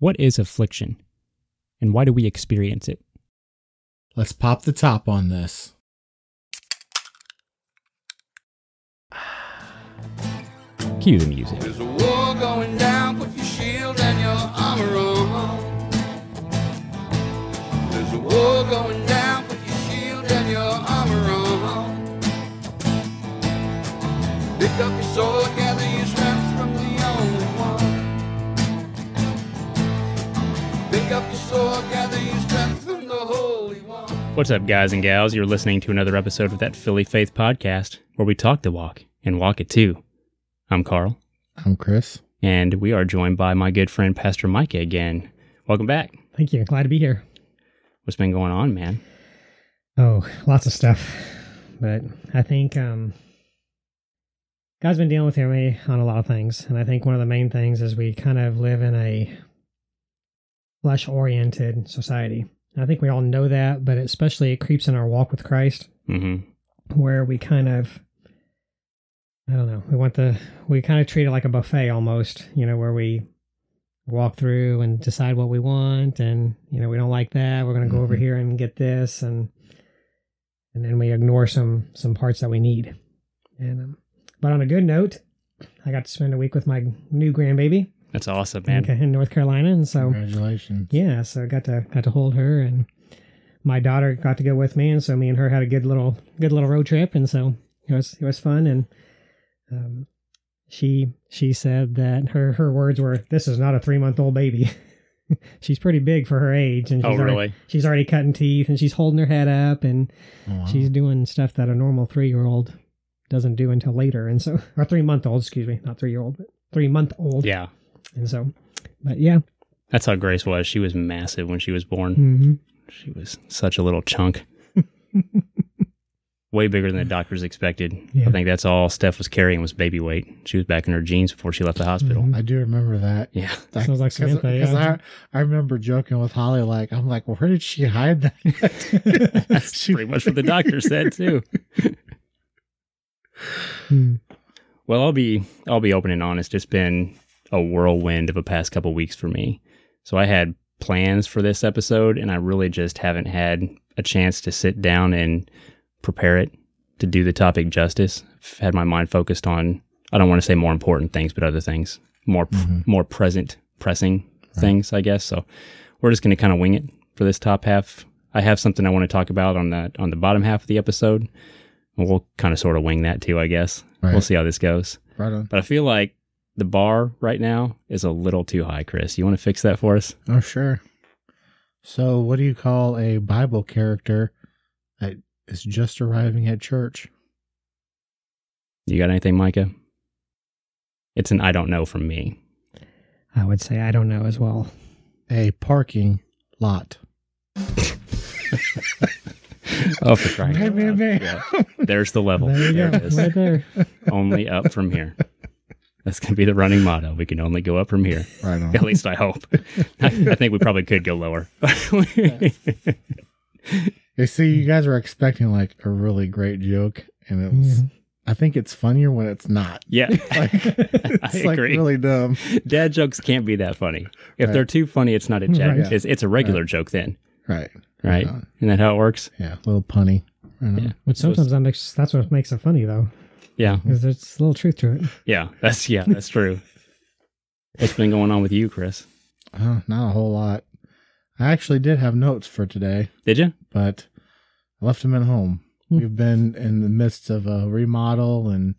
What is affliction? And why do we experience it? Let's pop the top on this. Cue the music. There's a war going down, put your shield and your armor on. There's a war going down, put your shield and your armor on. Pick up your sword, What's up, guys and gals? You're listening to another episode of that Philly Faith podcast where we talk the walk and walk it too. I'm Carl, I'm Chris. and we are joined by my good friend Pastor Micah again. Welcome back. Thank you. Glad to be here. What's been going on, man? Oh, lots of stuff. But I think um, God's been dealing with me on a lot of things. And I think one of the main things is we kind of live in a flesh oriented society. And I think we all know that, but especially it creeps in our walk with Christ Mm-hmm. where we kind of I don't know, we want the we kind of treat it like a buffet almost, you know, where we walk through and decide what we want and you know, we don't like that, we're going to go over Mhm. here and get this and and then we ignore some some parts that we need. And um, but on a good note, I got to spend a week with my new grandbaby That's awesome, man. in, in North Carolina and so Congratulations. yeah, so I got to got to hold her, and my daughter got to go with me, and so me and her had a good little good little road trip, and so it was it was fun, and um, she she said that her her words were, "This is not a three month old baby." she's pretty big for her age, and she's Oh, already, really? she's already cutting teeth, and she's holding her head up, and Oh, wow. she's doing stuff that a normal three year old doesn't do until later, and so or three month old, excuse me, not three year old, but three month old, Yeah. And so, but yeah, That's how Grace was. She was massive when she was born. hmm She was such a little chunk. Way bigger than the doctors expected. Yeah. I think that's all Steph was carrying was baby weight. She was back in her jeans before she left the hospital. Mhm. I do remember that. Yeah. That- Sounds like cause, Samantha, 'cause yeah. I, I remember joking with Holly, like, I'm like, where did she hide that? That's She- pretty much what the doctor said too. Hmm. Well, I'll be I'll be open and honest. It's been a whirlwind of a past couple weeks for me. So I had plans for this episode, and I really just haven't had a chance to sit down and prepare it to do the topic justice. I've had my mind focused on I don't want to say more important things, but other things more Mhm. more present, pressing things, I guess. So we're just going to kind of wing it for this top half. I have something I want to talk about on the on the bottom half of the episode. We'll kind of sort of wing that too, I guess. Right. We'll see how this goes. Right on. But I feel like the bar right now is a little too high, Chris. You want to fix that for us? Oh, sure. So, what do you call a Bible character that is just arriving at church? You got anything, Micah? It's an I don't know from me. I would say I don't know as well. A parking lot. Oh, for crying out Bam, bam, loud. bam. Yeah. There's the level. There you There go, it is. right there. Only up from here. That's going to be the running motto. We can only go up from here. Right on. At least I hope. I, I think we probably could go lower. You see, you guys were expecting like a really great joke, and it was. I think it's funnier when it's not. yeah. Like, it's I like agree. really dumb. Dad jokes can't be that funny. If Right. they're too funny, it's not a joke. Right. It's, it's a regular joke then, Right. right? Isn't that how it works? yeah. A little punny. Right. Yeah. But sometimes that makes that's what makes it funny though, Yeah. because there's a little truth to it. Yeah. That's yeah, that's true. What's been going on with you, Chris? Uh, not a whole lot. I actually did have notes for today, Did you? but I left them at home. Hmm. We've been in the midst of a remodel and,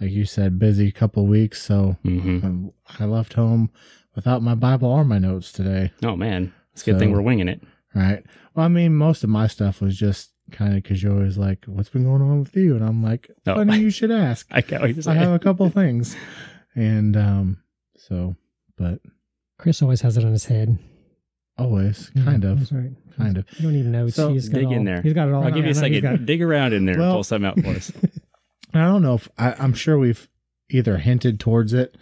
like you said, busy couple weeks. So Mm-hmm. um, I left home without my Bible or my notes today. Oh man, it's a good thing we're winging it. Right. Well, I mean, most of my stuff was just kind of because you're always like, "What's been going on with you?" And I'm like, Oh. "Funny you should ask." I can't wait to say I have a couple things, and um, so, but Chris always has it on his head. always Yeah, kind of, That's right. kind of. You don't need notes. So, he's got dig all, in there. He's got it all. I'll give you a second. got- Dig around in there and Well- pull something out for us. I don't know if I, I'm sure we've either hinted towards it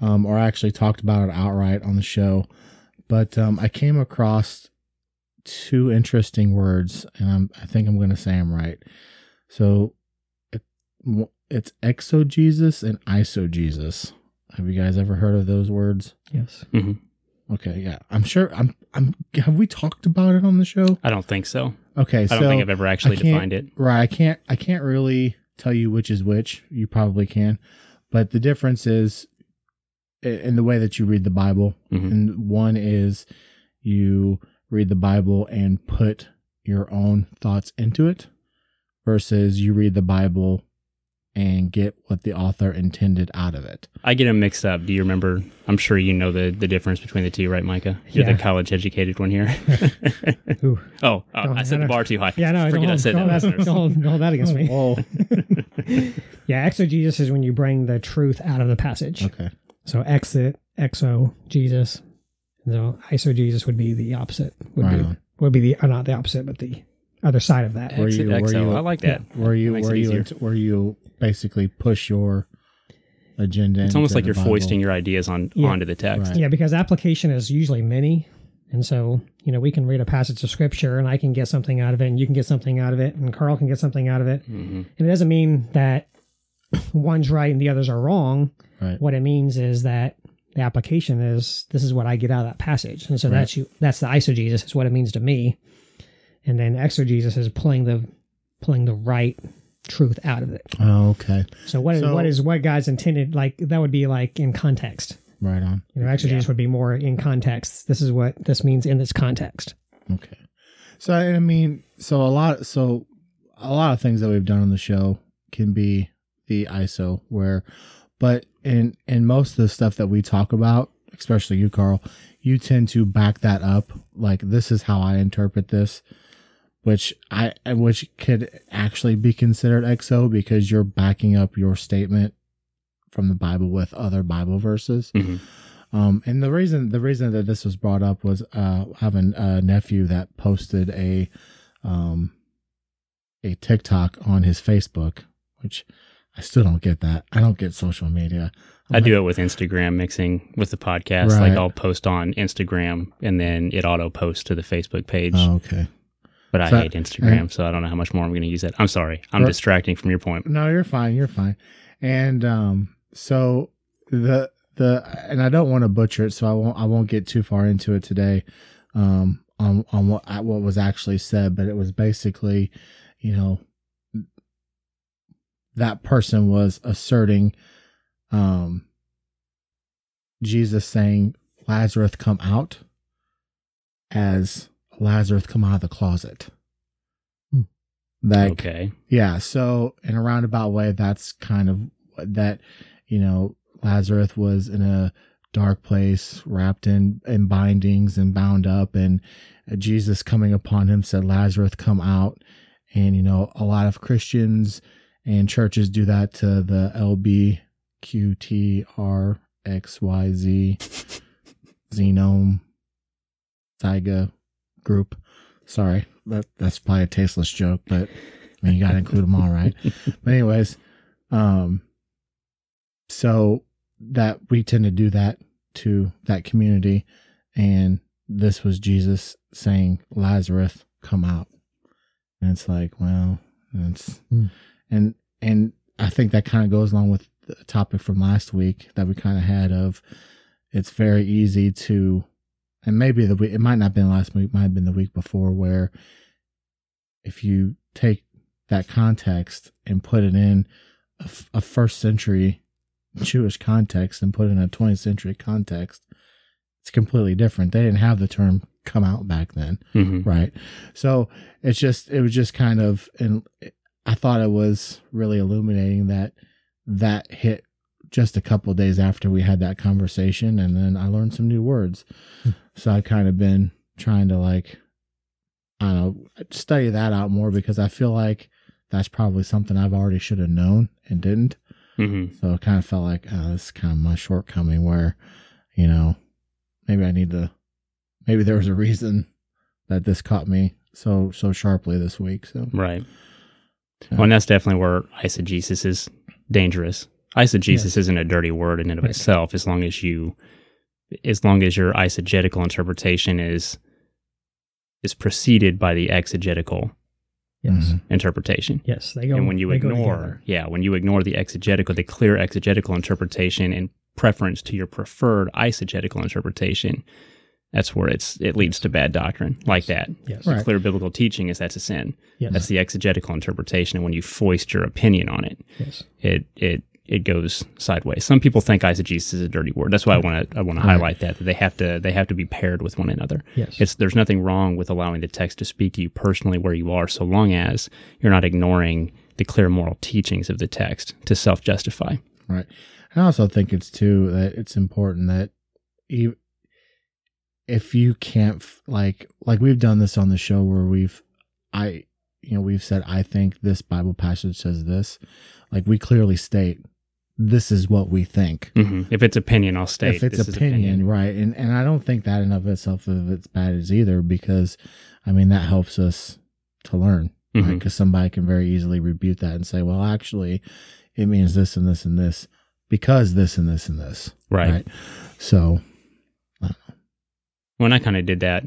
um, or actually talked about it outright on the show, but um, I came across two interesting words, and I'm, I think I'm going to say them right. So it, it's exogesis and isogesis. Have you guys ever heard of those words? yes. hmm Okay, yeah. I'm sure. I'm. I'm. Have we talked about it on the show? I don't think so. Okay, So I so don't think I've ever actually defined it. Right. I can't. I can't really tell you which is which. You probably can, but the difference is in the way that you read the Bible. Mhm. And one is you read the Bible and put your own thoughts into it, versus you read the Bible and get what the author intended out of it. I get them mixed up. Do you remember? I'm sure you know the, the difference between the two, right, Micah? You're Yeah. the college educated one here. Oh, oh Don't- I set the bar too high. Yeah, no, Forget don't, I said don't, that. hold that, don't, hold- don't hold that against me. Oh, Yeah, exegesis is when you bring the truth out of the passage. okay. So exit, exo, Jesus. So isogesis would be the opposite. Would Right be on. would be the uh, not the opposite, but the other side of that. Were Exit you- were XO. you- I like that. Where you Makes where you easier. where you basically push your agenda. It's almost like you're Bible. foisting your ideas on Yeah. onto the text. Right. Yeah, because application is usually many. And so, you know, we can read a passage of scripture and I can get something out of it and you can get something out of it and Carl can get something out of it. hmm And it doesn't mean that one's right and the others are wrong. Right. What it means is that the application is this is what I get out of that passage. And so Right. that's you that's the isogesis is what it means to me. And then exegesis is pulling the pulling the right truth out of it. Oh, okay. So what is So- what is what God's intended like that would be like in context. Right on. You know, exegesis would be more in context. This is what this means in this context. Okay. So I mean, so a lot, so a lot of things that we've done on the show can be the ISO, where, but in in most of the stuff that we talk about, especially you, Carl, you tend to back that up. Like this is how I interpret this, which I which could actually be considered XO because you're backing up your statement from the Bible with other Bible verses. hmm Um, and the reason the reason that this was brought up was uh, having a nephew that posted a um, a TikTok on his Facebook, which I still don't get that. I don't get social media. I do it with Instagram mixing with the podcast. Right. Like I'll post on Instagram and then it auto posts to the Facebook page. Oh, okay. but I hate Instagram, so I don't know how much more I'm going to use it. I'm sorry. I'm Right. distracting from your point. No, you're fine. You're fine. And um, so the the and I don't want to butcher it, so I won't I won't get too far into it today. Um, on on what what was actually said, but it was basically, you know, that person was asserting, um, Jesus saying Lazarus come out as Lazarus come out of the closet. Hmm. Like okay. yeah, so in a roundabout way, that's kind of that, you know, Lazarus was in a dark place, wrapped in, in bindings and bound up, and uh, Jesus coming upon him said, Lazarus, come out. And, you know, a lot of Christians and churches do that to the LBQTRXYZ Xenome Zyga group. Sorry, that, that's probably a tasteless joke, but I mean, you got to include them all, right? But anyways, um, so that we tend to do that to that community, and this was Jesus saying, "Lazarus, come out," and it's like, well, it's Hmm. And and I think that kind of goes along with the topic from last week that we kind of had of it's very easy to and maybe the week it might not have been last week might have been the week before where if you take that context and put it in a, f- a first century Jewish context and put it in a 20th century context, it's completely different. They didn't have the term come out back then, hmm right? So it's just, it was just kind of, and I thought it was really illuminating that that hit just a couple days after we had that conversation. And then I learned some new words. so I've kind of been trying to like, I don't know, study that out more because I feel like that's probably something I've already should have known and didn't. hmm So it kind of felt like oh, this is kind of my shortcoming where, you know, maybe I need to, maybe there was a reason that this caught me so so sharply this week. So Right. Yeah. Well, and that's definitely where eisegesis is dangerous. Eisegesis Yes. isn't a dirty word in and of Right. itself, as long as you, as long as your eisegetical interpretation is is preceded by the exegetical Yes. Mhm. interpretation. Yes. They go and when you they ignore, yeah, when you ignore the exegetical, the clear exegetical interpretation in preference to your preferred eisegetical interpretation, That's where it's it leads to bad doctrine like that. Yes. Right. Clear biblical teaching is that's a sin. Yes. That's the exegetical interpretation, and when you foist your opinion on it, yes. it it it goes sideways. Some people think eisegesis is a dirty word. That's why I want to I want to highlight that, that they have to they have to be paired with one another. Yes. It's there's nothing wrong with allowing the text to speak to you personally where you are, so long as you're not ignoring the clear moral teachings of the text to self justify. Right. I also think it's too that it's important that you, if you can't f- like like we've done this on the show where we've I you know we've said I think this Bible passage says this, like we clearly state this is what we think. hmm If it's opinion, I'll state. if it's this is opinion, right? And and I don't think that in of itself if it's bad is either because I mean that helps us to learn because somebody can very easily rebuke that and say, well, actually, it means this and this and this because this and this and this, Right. So, When I kind of did that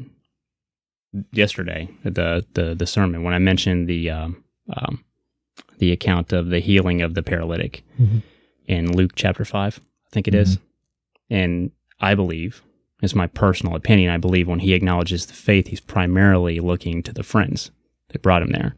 yesterday, the the the sermon when I mentioned the um, um, the account of the healing of the paralytic Mhm. in Luke chapter five, I think it is, and I believe. It's my personal opinion. I believe when he acknowledges the faith, he's primarily looking to the friends that brought him there.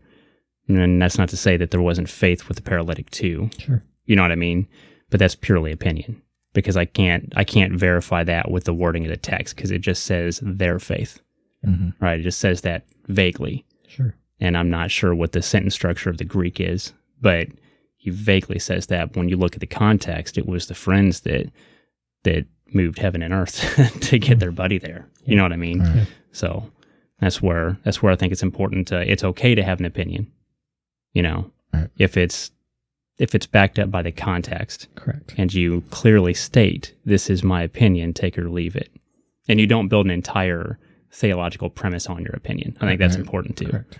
And then that's not to say that there wasn't faith with the paralytic too. Sure. You know what I mean? But that's purely opinion because I can't I can't verify that with the wording of the text because it just says their faith, mhm. right? It just says that vaguely, Sure. and I'm not sure what the sentence structure of the Greek is, but he vaguely says that. When you look at the context, it was the friends that that moved heaven and earth to get their buddy there. You know what I mean? Right. So that's where that's where I think it's important to it's okay to have an opinion. You know, Right. if it's if it's backed up by the context Correct. and you clearly state this is my opinion, take or leave it. And you don't build an entire theological premise on your opinion. I think that's Right. important too. Correct.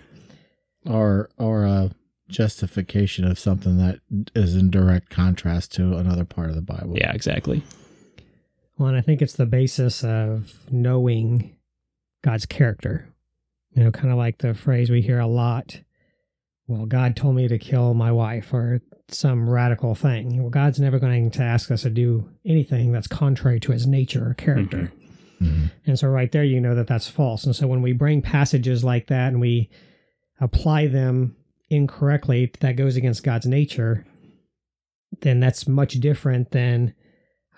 or or a justification of something that is in direct contrast to another part of the Bible. Yeah, exactly. Well, and I think it's the basis of knowing God's character. You know, kind of like the phrase we hear a lot. Well, God told me to kill my wife, or some radical thing. Well, God's never going to ask us to do anything that's contrary to His nature or character. Mhm. And so, right there, you know that that's false. And so, when we bring passages like that and we apply them incorrectly, that goes against God's nature, then that's much different than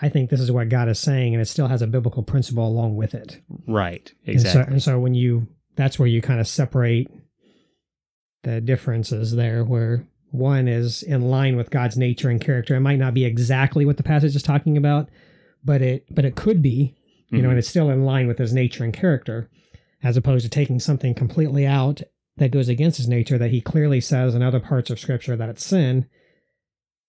I think this is what God is saying, and it still has a biblical principle along with it. Right. And so, Exactly. and so when you, that's where you kind of separate the differences there, where one is in line with God's nature and character. It might not be exactly what the passage is talking about, but it, but it could be, you know, Mhm. and it's still in line with his nature and character, as opposed to taking something completely out that goes against his nature that he clearly says in other parts of Scripture that it's sin.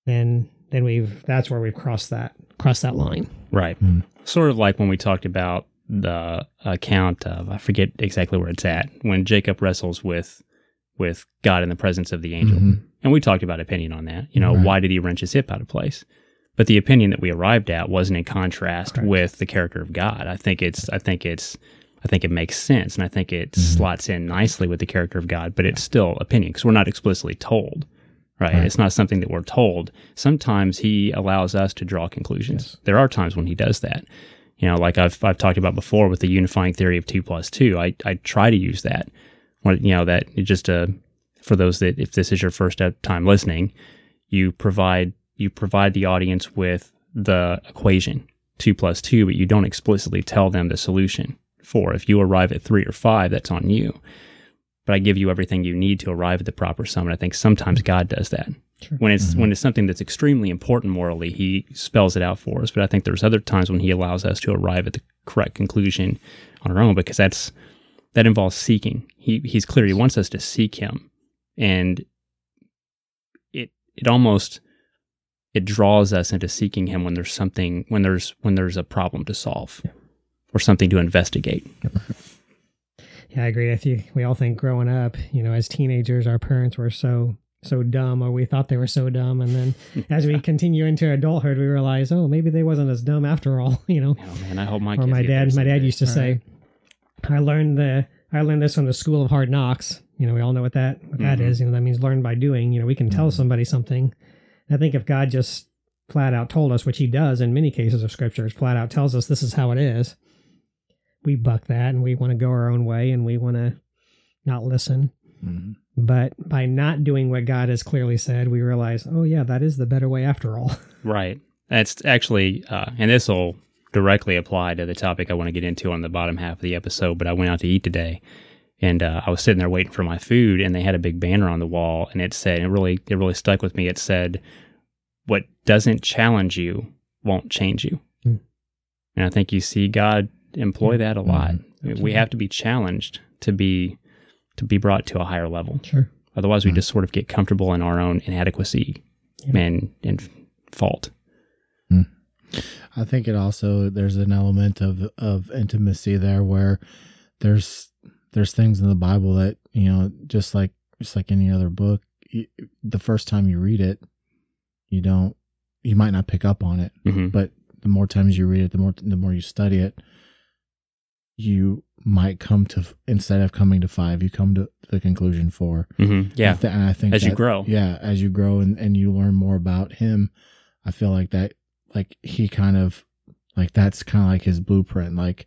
Then, then we've that's where we've crossed that crossed that line. Right. Mm. Sort of like when we talked about the account of I forget exactly where it's at when Jacob wrestles with with God in the presence of the angel. Mhm. And we talked about opinion on that. You know, Right. why did he wrench his hip out of place? But the opinion that we arrived at wasn't in contrast Correct. with the character of God. I think it's I think it's I think it makes sense and I think it Mhm. slots in nicely with the character of God, but it's still opinion because we're not explicitly told. Right? Right. It's not something that we're told. Sometimes he allows us to draw conclusions. Yes. There are times when he does that. You know, like I've I've talked about before with the unifying theory of two plus two. I I try to use that. When, you know that just uh for those that if this is your first time listening, you provide you provide the audience with the equation two plus two, but you don't explicitly tell them the solution four. If you arrive at three or five, that's on you. But I give you everything you need to arrive at the proper sum. And I think sometimes God does that. Sure. When it's mm-hmm. when it's something that's extremely important morally, he spells it out for us. But I think there's other times when he allows us to arrive at the correct conclusion on our own because that's that involves seeking. He he's clear he wants us to seek him. And it it almost it draws us into seeking him when there's something when there's when there's a problem to solve or something to investigate. Yeah, I agree with you. We all think growing up, you know, as teenagers, our parents were so so dumb, or we thought they were so dumb, and then as we continue into adulthood, we realize, oh, maybe they wasn't as dumb after all. You know, Oh man, I hope my or kids my dad, my dad used to say, I learned the I learned this from the school of hard knocks. You know, we all know what that what that Mhm. is. You know, that means learn by doing. You know, we can tell Mhm. somebody something. I think if God just flat out told us, which He does in many cases of Scriptures, flat out tells us this is how it is, we buck that and we want to go our own way and we want to not listen. Mhm. But by not doing what God has clearly said, we realize, oh yeah, that is the better way after all. Right. That's actually, uh, and this will directly apply to the topic I want to get into on the bottom half of the episode. But I went out to eat today, and uh, I was sitting there waiting for my food, and they had a big banner on the wall, and it said, it really, it really stuck with me. It said, "What doesn't challenge you won't change you." Hmm. And I think you see God employ that a lot. Absolutely. We have to be challenged to be to be brought to a higher level. Sure. Otherwise, we Mhm. just sort of get comfortable in our own inadequacy Yeah. and and fault. I think it also there's an element of of intimacy there where there's there's things in the Bible that you know just like just like any other book, the first time you read it, you don't you might not pick up on it, hmm but the more times you read it, the more the more you study it, you might come to instead of coming to five, you come to the conclusion four. hmm Yeah. I thi- and I think As you grow. yeah, as you grow and, and you learn more about him, I feel like that, like he kind of, like that's kind of like his blueprint. Like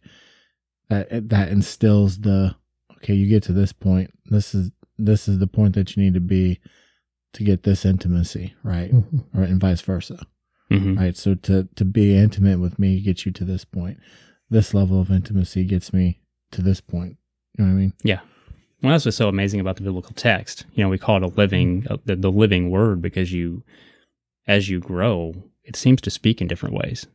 that, that instills the, okay, you get to this point. This is, this is the point that you need to be to get this intimacy, right? Mhm. Or and vice versa, hmm right? So to, to be intimate with me gets you to this point. This level of intimacy gets me to this point. You know what I mean? Yeah. Well, that's what's so amazing about the biblical text. You know, we call it a living, uh, the, the living word because you, as you grow, it seems to speak in different ways.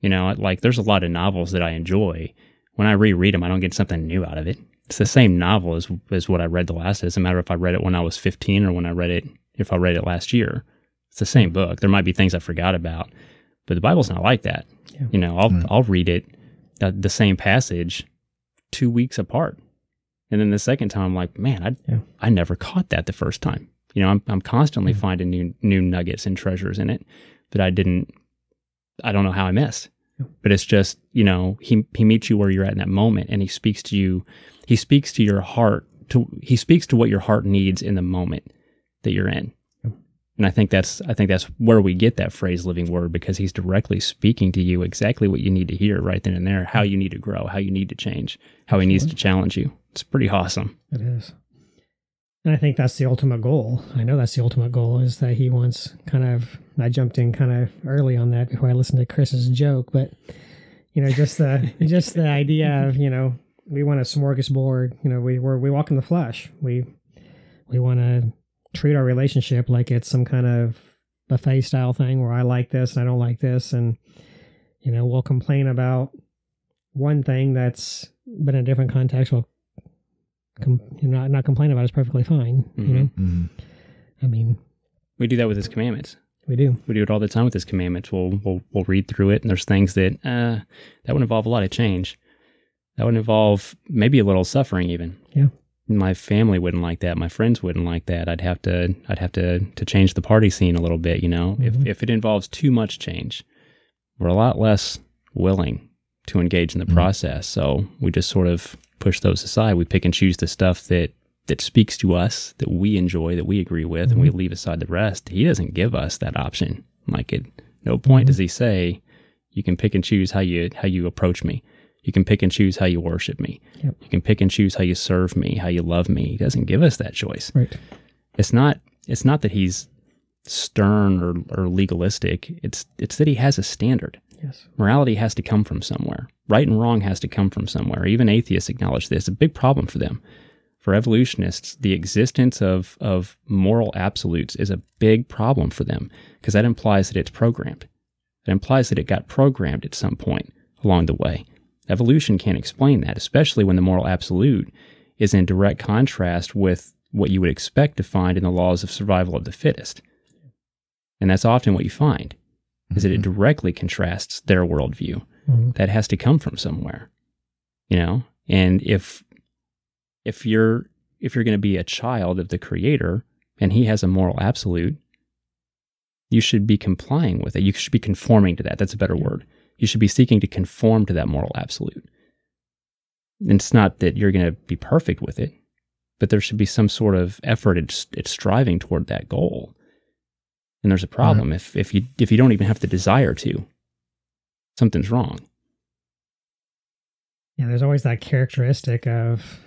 You know, like there's a lot of novels that I enjoy. When I reread them, I don't get something new out of it. It's the same novel as, as what I read the last. It doesn't matter if I read it when I was 15 or when I read it, if I read it last year. It's the same book. There might be things I forgot about, but the Bible's not like that. Yeah. You know, I'll, Right. I'll read it, uh, the same passage, two weeks apart. And then the second time, I'm like, man, I Yeah. I never caught that the first time. You know, I'm I'm constantly Yeah. finding new new nuggets and treasures in it that I didn't. I don't know how I missed. But it's just you know he he meets you where you're at in that moment, and he speaks to you. He speaks to your heart. To he speaks to what your heart needs in the moment that you're in. And I think that's I think that's where we get that phrase "living word" because he's directly speaking to you exactly what you need to hear right then and there, how you need to grow, how you need to change, how he needs to challenge you. It's pretty awesome. It is. And I think that's the ultimate goal. I know that's the ultimate goal is that he wants kind of I jumped in kind of early on that before I listened to Chris's joke, but you know, just the just the idea of, you know, we want a smorgasbord, you know, we we're, we walk in the flesh. We we want to treat our relationship like it's some kind of buffet style thing where I like this and I don't like this and you know, we'll complain about one thing that's been in a different context. We'll com- you know, not not complain about it is perfectly fine. You know, Mm-hmm. I mean, We do that with his commandments. we do. We do it all the time with his commandments. We'll we'll we'll read through it, and there's things that uh, that would involve a lot of change. That would involve maybe a little suffering, even. Yeah. My family wouldn't like that. My friends wouldn't like that. I'd have to I'd have to to change the party scene a little bit. You know, Mhm. if if it involves too much change, we're a lot less willing to engage in the Mhm. process. So we just sort of push those aside. We pick and choose the stuff that that speaks to us, that we enjoy, that we agree with, and we leave aside the rest. He doesn't give us that option. Like at no point Mhm. does he say, "You can pick and choose how you how you approach me. You can pick and choose how you worship me. Yep. You can pick and choose how you serve me, how you love me." He doesn't give us that choice. Right. It's not it's not that he's stern or, or legalistic. It's it's that he has a standard. Yes. Morality has to come from somewhere. Right and wrong has to come from somewhere. Even atheists acknowledge this. It's a big problem for them. For evolutionists, the existence of, of moral absolutes is a big problem for them because that implies that it's programmed. It implies that it got programmed at some point along the way. Evolution can't explain that, especially when the moral absolute is in direct contrast with what you would expect to find in the laws of survival of the fittest. And that's often what you find is that it directly contrasts their worldview. Mhm. That has to come from somewhere, you know. And if if you're if you're going to be a child of the Creator and He has a moral absolute, you should be complying with it. You should be conforming to that. That's a better word. You should be seeking to conform to that moral absolute. And it's not that you're going to be perfect with it, but there should be some sort of effort at, at striving toward that goal. And there's a problem if if you if you don't even have the desire to, something's wrong. Yeah, there's always that characteristic of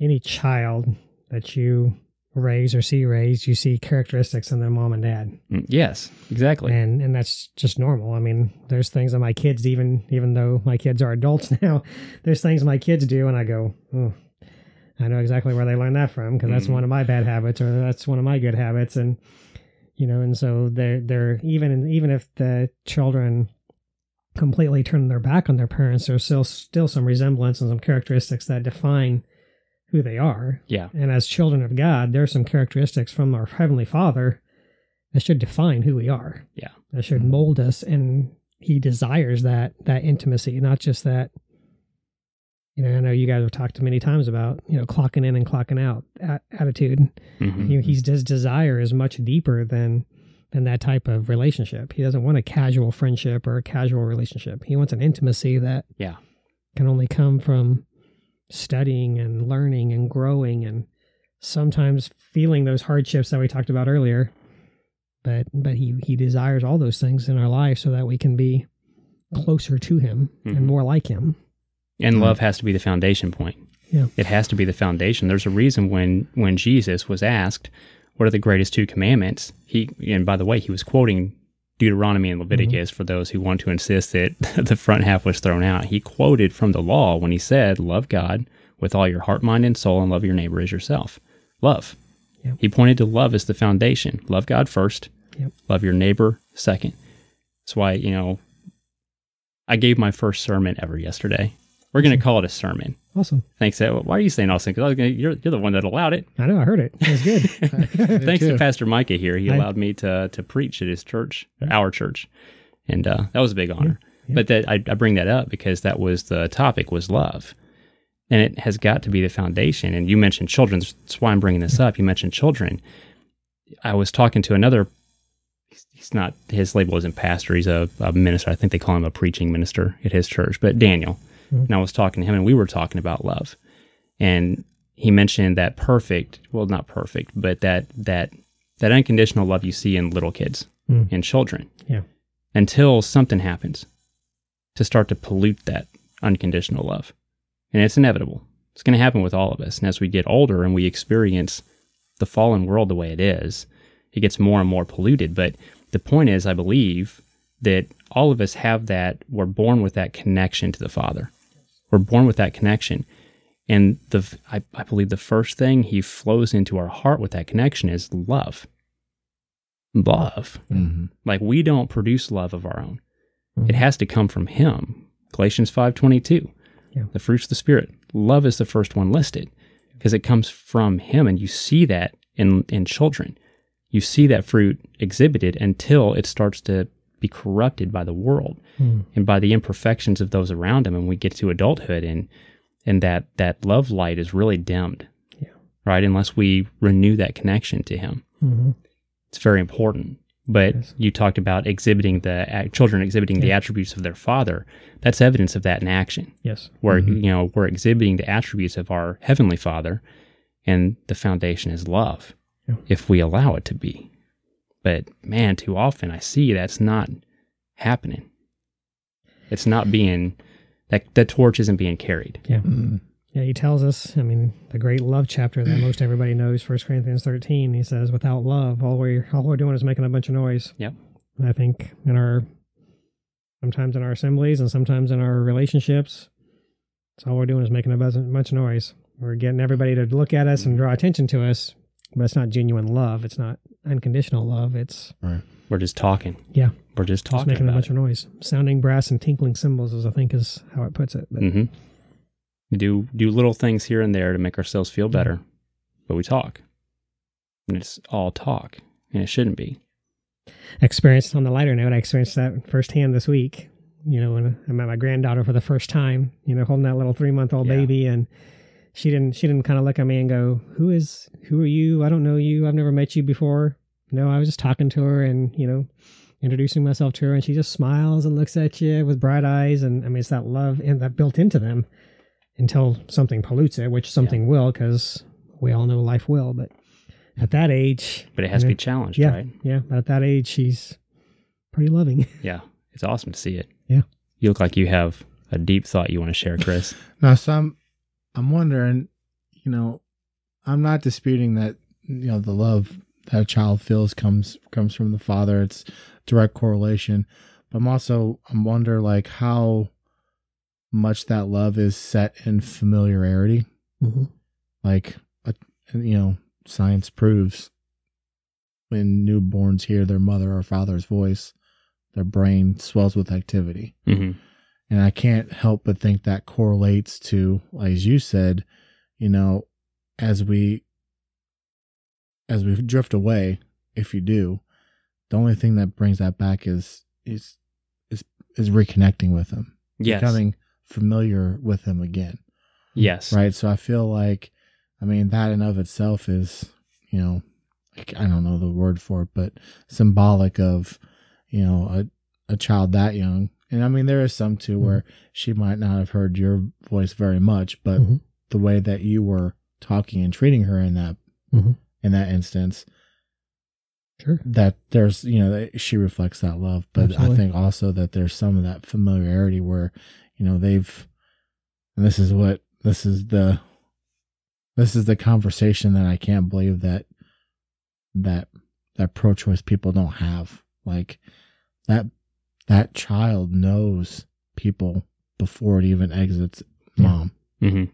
any child that you raise or see rays, you see characteristics in their mom and dad. Mm, Yes, exactly. And and that's just normal. I mean, there's things that my kids even even though my kids are adults now, there's things my kids do and I go, "Oh, I know exactly where they learned that from because that's Mhm. one of my bad habits or that's one of my good habits and you know, and so they're they're even even if the children completely turn their back on their parents, there's still still some resemblance and some characteristics that define who they are. yeah. And as children of God, there are some characteristics from our Heavenly Father that should define who we are. Yeah. That should mold us. And He desires that that intimacy, not just that. You know, I know you guys have talked many times about you know clocking in and clocking out attitude. Mhm. You know, he's his desire is much deeper than than that type of relationship. He doesn't want a casual friendship or a casual relationship. He wants an intimacy that Yeah. can only come from studying and learning and growing and sometimes feeling those hardships that we talked about earlier. But but he he desires all those things in our life so that we can be closer to him Mhm. and more like him. And love has to be the foundation point. Yeah. It has to be the foundation. There's a reason when when Jesus was asked, "What are the greatest two commandments?" He and by the way, he was quoting Deuteronomy and Leviticus mm-hmm. for those who want to insist that the front half was thrown out. He quoted from the law when he said, "Love God with all your heart, mind, and soul, and love your neighbor as yourself." Love. Yep. He pointed to love as the foundation. Love God first. Yep. Love your neighbor second. That's why you know I gave my first sermon ever yesterday. We're going to call it a sermon. Awesome. Thanks. Why are you saying awesome? Because you're, you're the one that allowed it. I know I heard it. It was good. Thanks too. to Pastor Micah here. He I- allowed me to to preach at his church, our church, and uh, that was a big honor. yeah. But that I, I bring that up because that was the topic was love, and it has got to be the foundation. And you mentioned children. That's why I'm bringing this up. You mentioned children. I was talking to another. he's- He's not his label isn't pastor. He's a, a minister. I think they call him a preaching minister at his church. But Daniel, Mhm. and I was talking to him, and we were talking about love, and he mentioned that perfect. Well, not perfect, but that that that unconditional love you see in little kids Mm. and children. Yeah. Until something happens to start to pollute that unconditional love. And it's inevitable. It's going to happen with all of us. And as we get older and we experience the fallen world the way it is, it gets more and more polluted. But the point is, I believe that all of us have that, we're born with that connection to the Father. We're born with that connection. And the I, I believe the first thing he flows into our heart with that connection is love. Love. Mhm. Like we don't produce love of our own. Mhm. It has to come from him. Galatians 5:22. Yeah. The fruits of the spirit. Love is the first one listed because it comes from him and you see that in in children. You see that fruit exhibited until it starts to be corrupted by the world Mm. and by the imperfections of those around him and we get to adulthood and and that that love light is really dimmed. Yeah. Right? Unless we renew that connection to him Mhm. it's very important. But Yes. you talked about exhibiting the ac- children exhibiting the attributes of their father. That's evidence of that in action, Yes. where Mhm. you know we're exhibiting the attributes of our heavenly Father, and the foundation is love, Yeah. if we allow it to be. But man, too often I see that's not happening. It's not being that the torch isn't being carried. Mhm. Yeah, he tells us, I mean, the great love chapter that most everybody knows, 1 Corinthians 13, he says, without love, all we're, all we're doing is making a bunch of noise. Yep. And I think in our, sometimes in our assemblies and sometimes in our relationships, it's all we're doing is making a bunch of noise. We're getting everybody to look at us and draw attention to us, but it's not genuine love. It's not unconditional love. It's We're just talking. Yeah. we're just just talking making a bunch it. of noise. Sounding brass and tinkling cymbals, as I think is how it puts it. But hmm We do do little things here and there to make ourselves feel better, but we talk, and it's all talk, and it shouldn't be. experienced on the lighter note, I experienced that firsthand this week. You know, when I met my granddaughter for the first time, you know, holding that little three month old Yeah. baby and she didn't she didn't kind of look at me and go, Who is who are you? I don't know you. I've never met you before. No, I was just talking to her and, you know, introducing myself to her and she just smiles and looks at you with bright eyes and I mean it's that love and that built into them until something pollutes it, which something will because we all know life will, but at that age But it has you to be challenged, yeah, right? Yeah, but at that age she's pretty loving. Yeah, it's awesome to see it. Yeah. you look like you have a deep thought you want to share, Chris. Now, some, I'm wondering, you know, I'm not disputing that, you know, the love that a child feels comes comes from the father. It's direct correlation. But I'm also, I'm wonder like how much that love is set in familiarity. Mhm. Like, uh, you know, science proves when newborns hear their mother or father's voice, their brain swells with activity. hmm And I can't help but think that correlates to, as you said, you know, as we as we drift away, if you do, the only thing that brings that back is is is is reconnecting with him, Yes. becoming familiar with him again, yes. right? So I feel like, I mean, that in of itself is, you know, I don't know the word for it, but symbolic of, you know, a a child that young. And I mean, there is some too where she might not have heard your voice very much, but Mhm. the way that you were talking and treating her in that Mhm. in that instance, Sure. that there's you know she reflects that love. But Absolutely. I think also that there's some of that familiarity where you know they've, and this is what this is the this is the conversation that I can't believe that that that pro-choice people don't have like that that child knows people before it even exits Yeah. mom. Hmm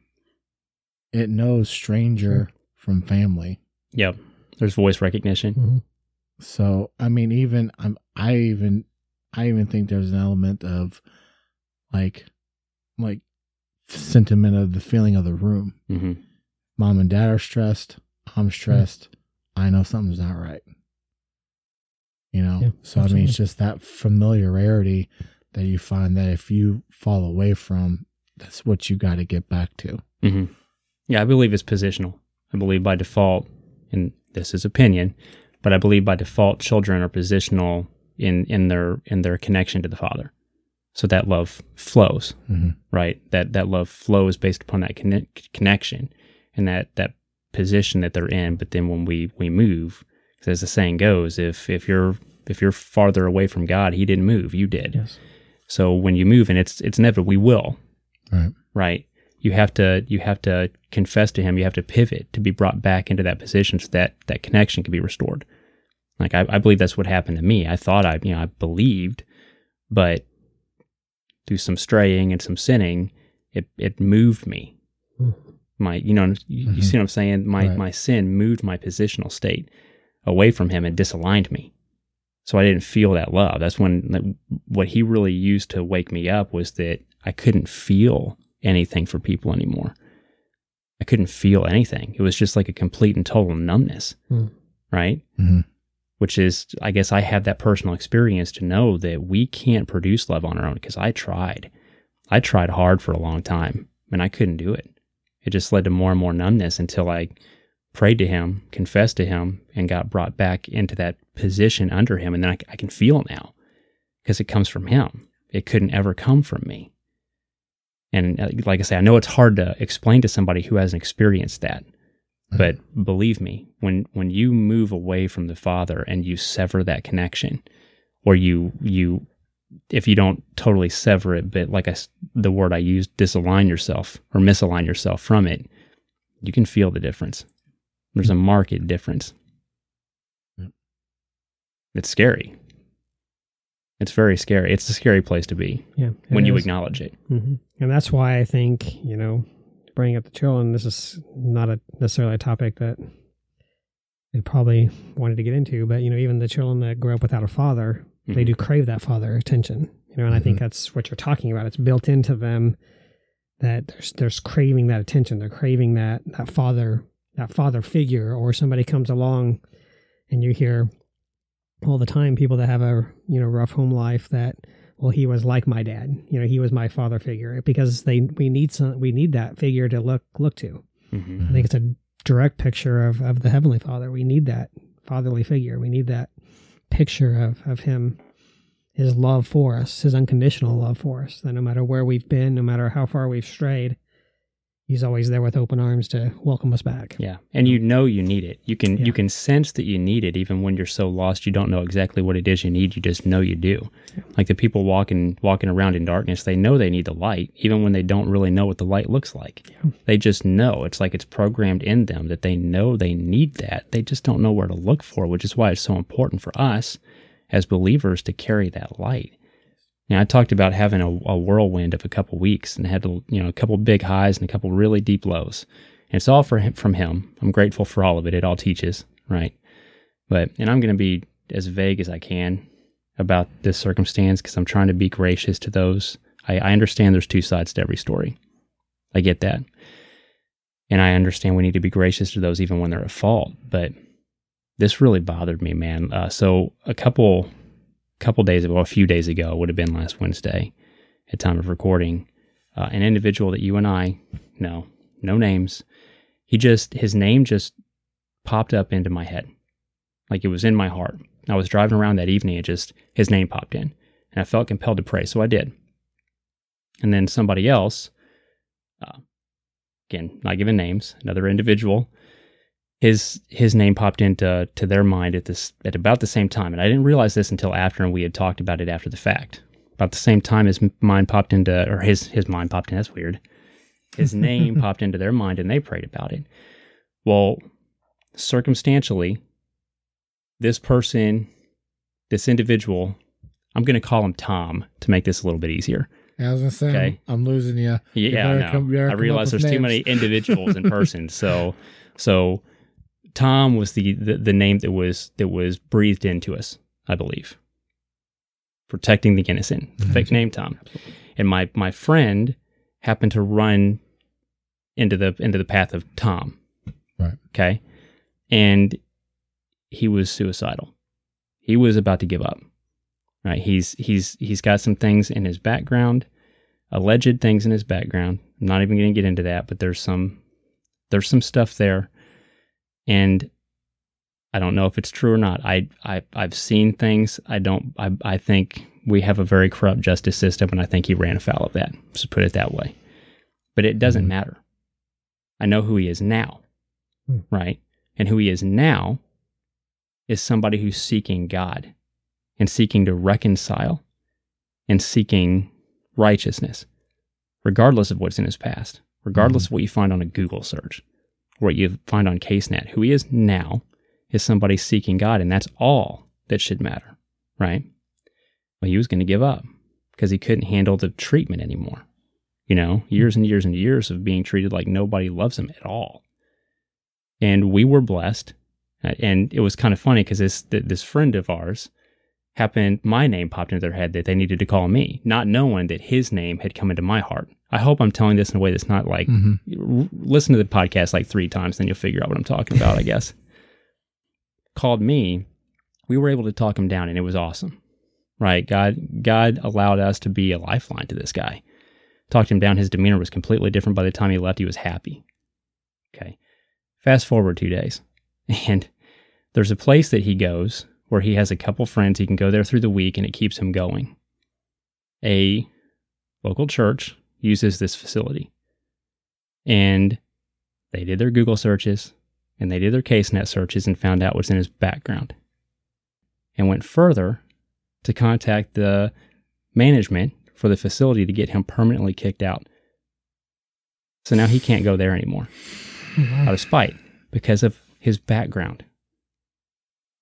it knows stranger from family. Yep. There's voice recognition. Mhm. so i mean even i'm i even i even think there's an element of like like sentiment of the feeling of the room. Hmm mom and dad are stressed. I'm stressed. I know something's not right you know Yeah, so i mean it's just that familiarity that you find that if you fall away from that's what you got to get back to hmm Yeah, I believe it's positional. I believe by default, and this is opinion, but I believe by default, children are positional in in their in their connection to the father. So that love flows, Mhm. right? That that love flows based upon that conne- connection and that that position that they're in. But then when we we move, 'cause as the saying goes, if if you're if you're farther away from God, He didn't move, you did. Yes. So when you move, and it's it's inevitable, we will, right right? You have to you have to confess to him. You have to pivot to be brought back into that position so that that connection can be restored. Like I, I believe that's what happened to me. I thought I you know I believed, but through some straying and some sinning, it it moved me. Mhm. My you know you, you Mhm. see what I'm saying. My Right. my sin moved my positional state away from him and disaligned me. So I didn't feel that love. That's when like, what he really used to wake me up was that I couldn't feel anything for people anymore. I couldn't feel anything. It was just like a complete and total numbness, Hmm. right? Mhm. Which is, I guess I have that personal experience to know that we can't produce love on our own because I tried. I tried hard for a long time and I couldn't do it. It just led to more and more numbness until I prayed to him, confessed to him, and got brought back into that position under him. And then I, I can feel it now because it comes from him. It couldn't ever come from me. And uh, like I say, I know it's hard to explain to somebody who hasn't experienced that. But believe me, when when you move away from the Father and you sever that connection, or you you if you don't totally sever it, but like I the word I used, disalign yourself or misalign yourself from it, you can feel the difference. There's a market difference. Yep. It's scary. It's very scary. It's a scary place to be Yeah. when you acknowledge it. hmm And that's why I think, you know, bringing up the children, this is not a necessarily a topic that they probably wanted to get into, but, you know, even the children that grow up without a father, they Mhm. do crave that father attention, you know, and I think that's what you're talking about. It's built into them that there's, there's craving that attention. They're craving that, that father, that father figure, or somebody comes along and you hear all the time people that have a, you know, rough home life that, well he was like my dad. You know he was my father figure because they we need some we need that figure to look look to. Mhm. i think it's a direct picture of of the heavenly father. We need that fatherly figure. We need that picture of of him his love for us his unconditional love for us that no matter where we've been no matter how far we've strayed He's always there with open arms to welcome us back. Yeah. And you know you need it. You can Yeah. you can sense that you need it even when you're so lost you don't know exactly what it is you need. You just know you do. Like the people walking walking around in darkness, they know they need the light even when they don't really know what the light looks like. They just know. It's like it's programmed in them that they know they need that. They just don't know where to look for, which is why it's so important for us as believers to carry that light. Now, I talked about having a, a whirlwind of a couple weeks and had you know a couple big highs and a couple really deep lows. And it's all for him, from him. I'm grateful for all of it. It all teaches, right? But and I'm going to be as vague as I can about this circumstance because I'm trying to be gracious to those. I, I understand there's two sides to every story. I get that, and I understand we need to be gracious to those even when they're at fault. But this really bothered me, man. Uh, so a couple couple days ago, a few days ago, would have been last Wednesday at time of recording, uh, an individual that you and I know, no names, he just, his name just popped up into my head. Like it was in my heart. I was driving around that evening and just, his name popped in and I felt compelled to pray. So I did. And then somebody else, uh, again, not giving names, another individual, his his name popped into to their mind at this at about the same time, and I didn't realize this until after, and we had talked about it after the fact. About the same time, his mind popped into, or his his mind popped in. That's weird. His name popped into their mind, and they prayed about it. Well, circumstantially, this person, this individual, I'm going to call him Tom to make this a little bit easier. I was gonna say, Okay. I'm, I'm losing you. You Yeah, I know. come- you I realize there's too many individuals in person. So, so Tom was the, the the name that was that was breathed into us, I believe, protecting the innocent. Mm-hmm. Fake name Tom, and my my friend happened to run into the into the path of Tom. Right. Okay, and he was suicidal. He was about to give up. Right. He's he's he's got some things in his background alleged things in his background. I'm not even going to get into that, but there's some there's some stuff there, and I don't know if it's true or not. I I I've seen things. I don't. I I think we have a very corrupt justice system, and I think he ran afoul of that. So put it that way. But it doesn't Mhm. matter. I know who he is now, Hmm. right? And who he is now is somebody who's seeking God and seeking to reconcile and seeking righteousness, regardless of what's in his past, regardless of what you find on a Google search, what you find on CaseNet. Who he is now is somebody seeking God, and that's all that should matter, right? Well, he was going to give up because he couldn't handle the treatment anymore. You know, years and years and years of being treated like nobody loves him at all. And we were blessed. uh, And it was kind of funny because this this friend of ours happened, my name popped into their head that they needed to call me, not knowing that his name had come into my heart. I hope I'm telling this in a way that's not like, Mhm. r- listen to the podcast like three times, then you'll figure out what I'm talking about, I guess. Called me. We were able to talk him down and it was awesome. Right? God God allowed us to be a lifeline to this guy. Talked him down. His demeanor was completely different by the time he left. He was happy. Okay. Fast forward two days. And there's a place that he goes where he has a couple friends. He can go there through the week and it keeps him going. A local church uses this facility. And they did their Google searches and they did their CaseNet searches and found out what's in his background. And went further to contact the management for the facility to get him permanently kicked out. So now he can't go there anymore out of spite because of his background.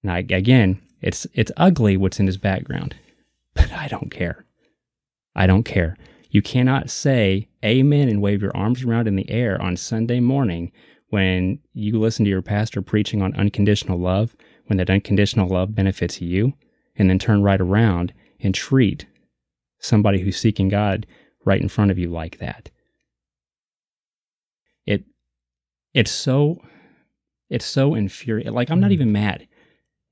Now, again, it's it's ugly what's in his background, but I don't care. I don't care. You cannot say amen and wave your arms around in the air on Sunday morning when you listen to your pastor preaching on unconditional love, when that unconditional love benefits you, and then turn right around and treat somebody who's seeking God right in front of you like that. It it's so it's so infuriating. Like I'm not Mm. even mad.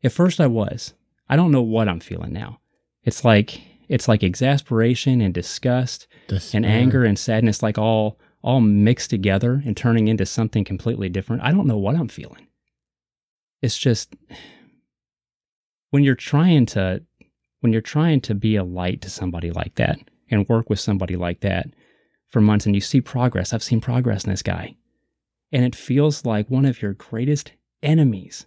At first I was. I don't know what I'm feeling now. It's like it's like exasperation and disgust Despair. and anger and sadness like all all mixed together and turning into something completely different. I don't know what I'm feeling. It's just when you're trying to when you're trying to be a light to somebody like that and work with somebody like that for months and you see progress. I've seen progress in this guy. And it feels like one of your greatest enemies.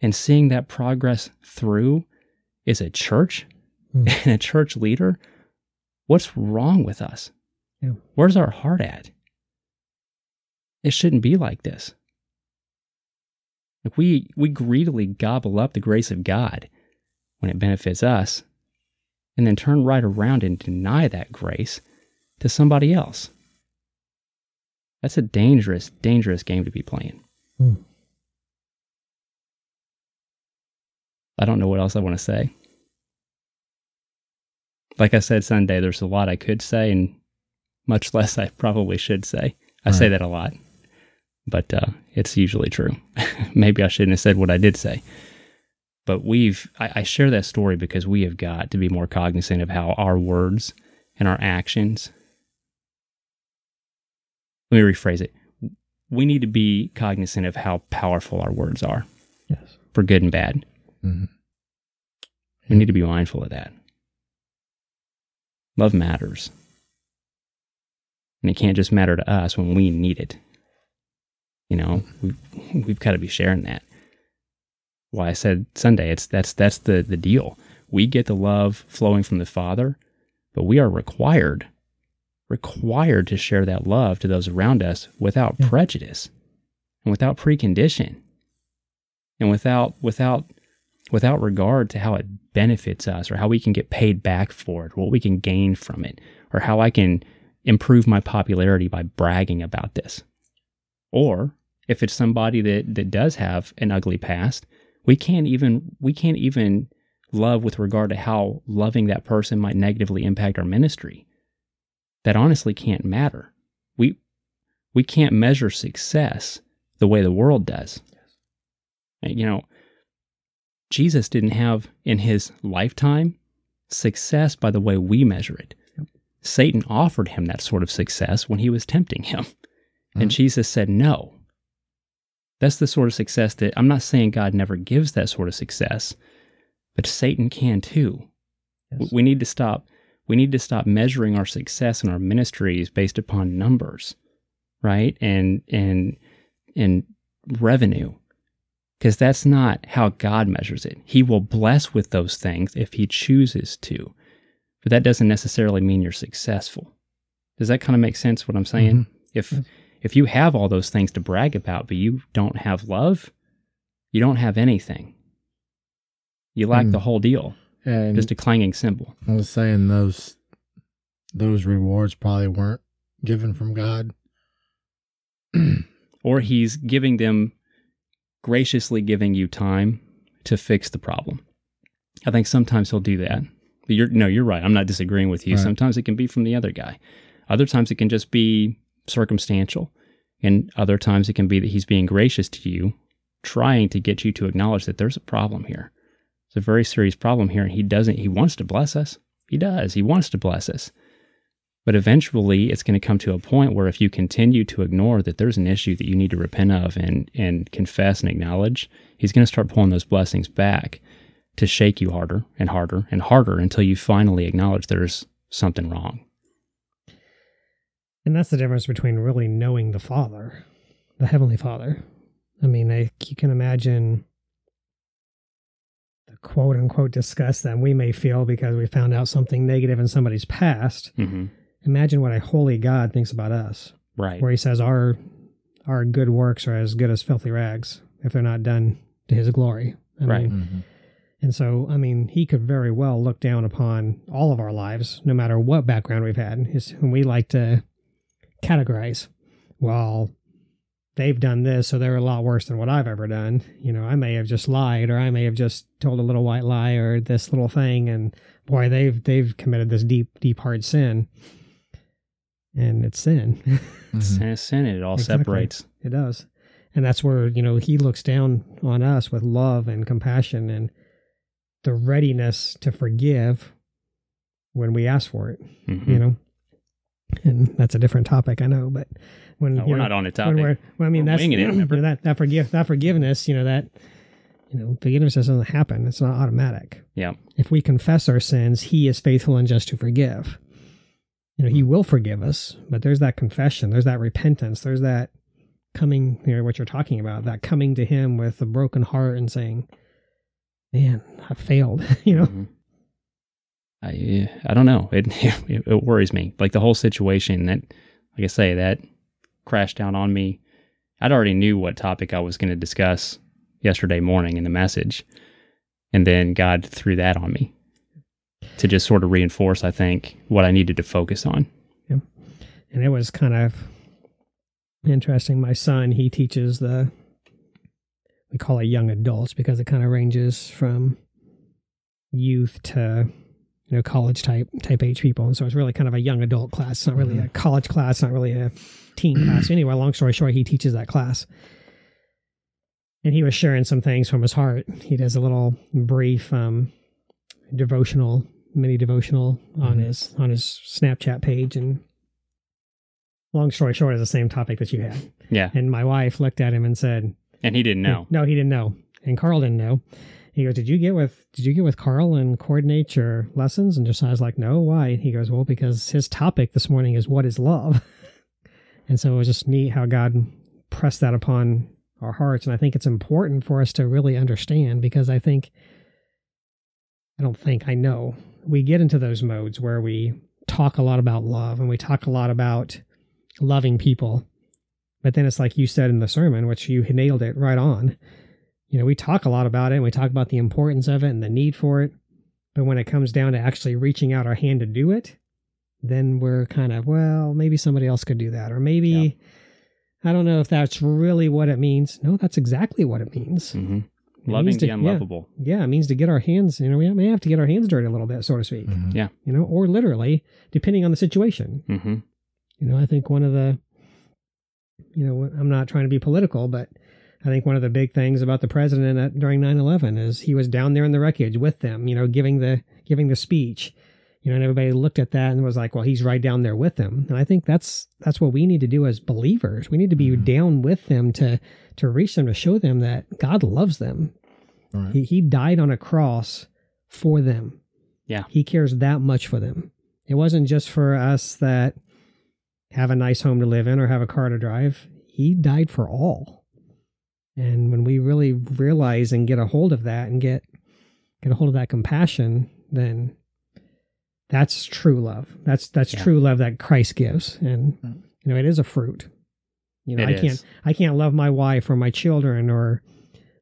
And seeing that progress through is a church Hmm. and a church leader. What's wrong with us? Yeah. Where's our heart at? It shouldn't be like this. Like we we greedily gobble up the grace of God when it benefits us, and then turn right around and deny that grace to somebody else. That's a dangerous, dangerous game to be playing. Hmm. I don't know what else I want to say. Like I said Sunday, there's a lot I could say and much less I probably should say. I say that a lot, but uh, it's usually true. Maybe I shouldn't have said what I did say. But we've, I, I share that story because we have got to be more cognizant of how our words and our actions. Let me rephrase it. We need to be cognizant of how powerful our words are Yes. for good and bad. Mhm. We need to be mindful of that. Love matters. And it can't just matter to us when we need it. You know, we've, we've got to be sharing that. Why I said Sunday, it's that's that's the the deal. We get the love flowing from the Father, but we are required required to share that love to those around us without Yeah. prejudice and without precondition and without without without regard to how it benefits us or how we can get paid back for it, or what we can gain from it, or how I can improve my popularity by bragging about this. Or if it's somebody that, that does have an ugly past, we can't even we can't even love with regard to how loving that person might negatively impact our ministry. That honestly can't matter. We we can't measure success the way the world does. You know, Jesus didn't have in his lifetime success by the way we measure it. Satan offered him that sort of success when he was tempting him. And Mhm. Jesus said no. That's the sort of success that I'm not saying God never gives that sort of success, but Satan can too. Yes. We need to stop we need to stop measuring our success in our ministries based upon numbers, right? And and and revenue because that's not how God measures it. He will bless with those things if He chooses to, but that doesn't necessarily mean you're successful. Does that kind of make sense? What I'm saying? If Yes. if you have all those things to brag about, but you don't have love, you don't have anything. You lack Hmm. the whole deal. And Just a clanging cymbal. I was saying those those rewards probably weren't given from God. Or He's giving them, graciously giving you time to fix the problem. I think sometimes He'll do that. But you're no, you're right. I'm not disagreeing with you. Right. Sometimes it can be from the other guy. Other times it can just be circumstantial. And other times it can be that he's being gracious to you, trying to get you to acknowledge that there's a problem here. It's a very serious problem here. And he doesn't, he wants to bless us. He does. He wants to bless us. But eventually it's going to come to a point where if you continue to ignore that there's an issue that you need to repent of and, and confess and acknowledge, he's going to start pulling those blessings back to shake you harder and harder and harder until you finally acknowledge there's something wrong. And that's the difference between really knowing the Father, the Heavenly Father. I mean, I, you can imagine the quote unquote disgust that we may feel because we found out something negative in somebody's past. Mm-hmm. Imagine what a holy God thinks about us, Right. where he says our our good works are as good as filthy rags if they're not done to his glory. I Right. mean, Mhm. and so, I mean, he could very well look down upon all of our lives, no matter what background we've had. Is whom we like to categorize. Well, they've done this, so they're a lot worse than what I've ever done. You know, I may have just lied, or I may have just told a little white lie, or this little thing, and boy, they've they've committed this deep, deep, hard sin, and it's sin. Mhm. Sin is sin, and it all Exactly. separates. It does. And that's where, you know, he looks down on us with love and compassion and the readiness to forgive when we ask for it, Mhm. you know. And that's a different topic, I know, but when No, we're know, not on a when we're, well, I mean, We're that's it, you know, that that forgive that forgiveness, you know, that you know, forgiveness doesn't happen. It's not automatic. Yeah. If we confess our sins, he is faithful and just to forgive. You know, he will forgive us, but there's that confession, there's that repentance, there's that coming, you know, what you're talking about, that coming to him with a broken heart and saying, man, I failed, you know? Mhm. I I don't know. It, it it worries me. Like the whole situation that, like I say, that crashed down on me. I'd already knew what topic I was going to discuss yesterday morning in the message, and then God threw that on me to just sort of reinforce, I think, what I needed to focus on. and it was kind of interesting. My son, he teaches the we call it young adults because it kind of ranges from youth to you know college type type age people, and so it's really kind of a young adult class. It's not really a college class, not really a teen class. Anyway, long story short, he teaches that class. And he was sharing some things from his heart. He does a little brief um, devotional, mini devotional on Mhm. his on his Snapchat page, and long story short is the same topic that you had. Yeah, And my wife looked at him and said, and he didn't know. no, he didn't know. And Carl didn't know. He goes, Did you get with did you get with Carl and coordinate your lessons? And just Josiah's like, No, why? He goes, Well, because his topic this morning is what is love. and so it was just neat how God pressed that upon our hearts. And I think it's important for us to really understand because I think I don't think I know. We get into those modes where we talk a lot about love and we talk a lot about loving people. But then it's like you said in the sermon, which you nailed it right on. You know, we talk a lot about it and we talk about the importance of it and the need for it. But when it comes down to actually reaching out our hand to do it, then we're kind of, well, maybe somebody else could do that. Or maybe, I don't know if that's really what it means. No, that's exactly what it means. hmm It Loving means the to- yeah. unlovable. Yeah, it means to get our hands, you know, we may have to get our hands dirty a little bit, so to speak. Mhm. You know, or literally, depending on the situation. hmm You know, I think one of the, you know, I'm not trying to be political, but I think one of the big things about the president at, during 9/11 is he was down there in the wreckage with them, you know, giving the giving the speech. You know, and everybody looked at that and was like, "Well, he's right down there with them." And I think that's that's what we need to do as believers. We need to be Mhm. down with them to to reach them to show them that God loves them. Right. He he died on a cross for them. Yeah. He cares that much for them. It wasn't just for us that have a nice home to live in or have a car to drive. He died for all. And when we really realize and get a hold of that and get get a hold of that compassion, then that's true love. That's that's Yeah. true love that Christ gives. And Mm. you know, it is a fruit. You know, It I is. can't I can't love my wife or my children or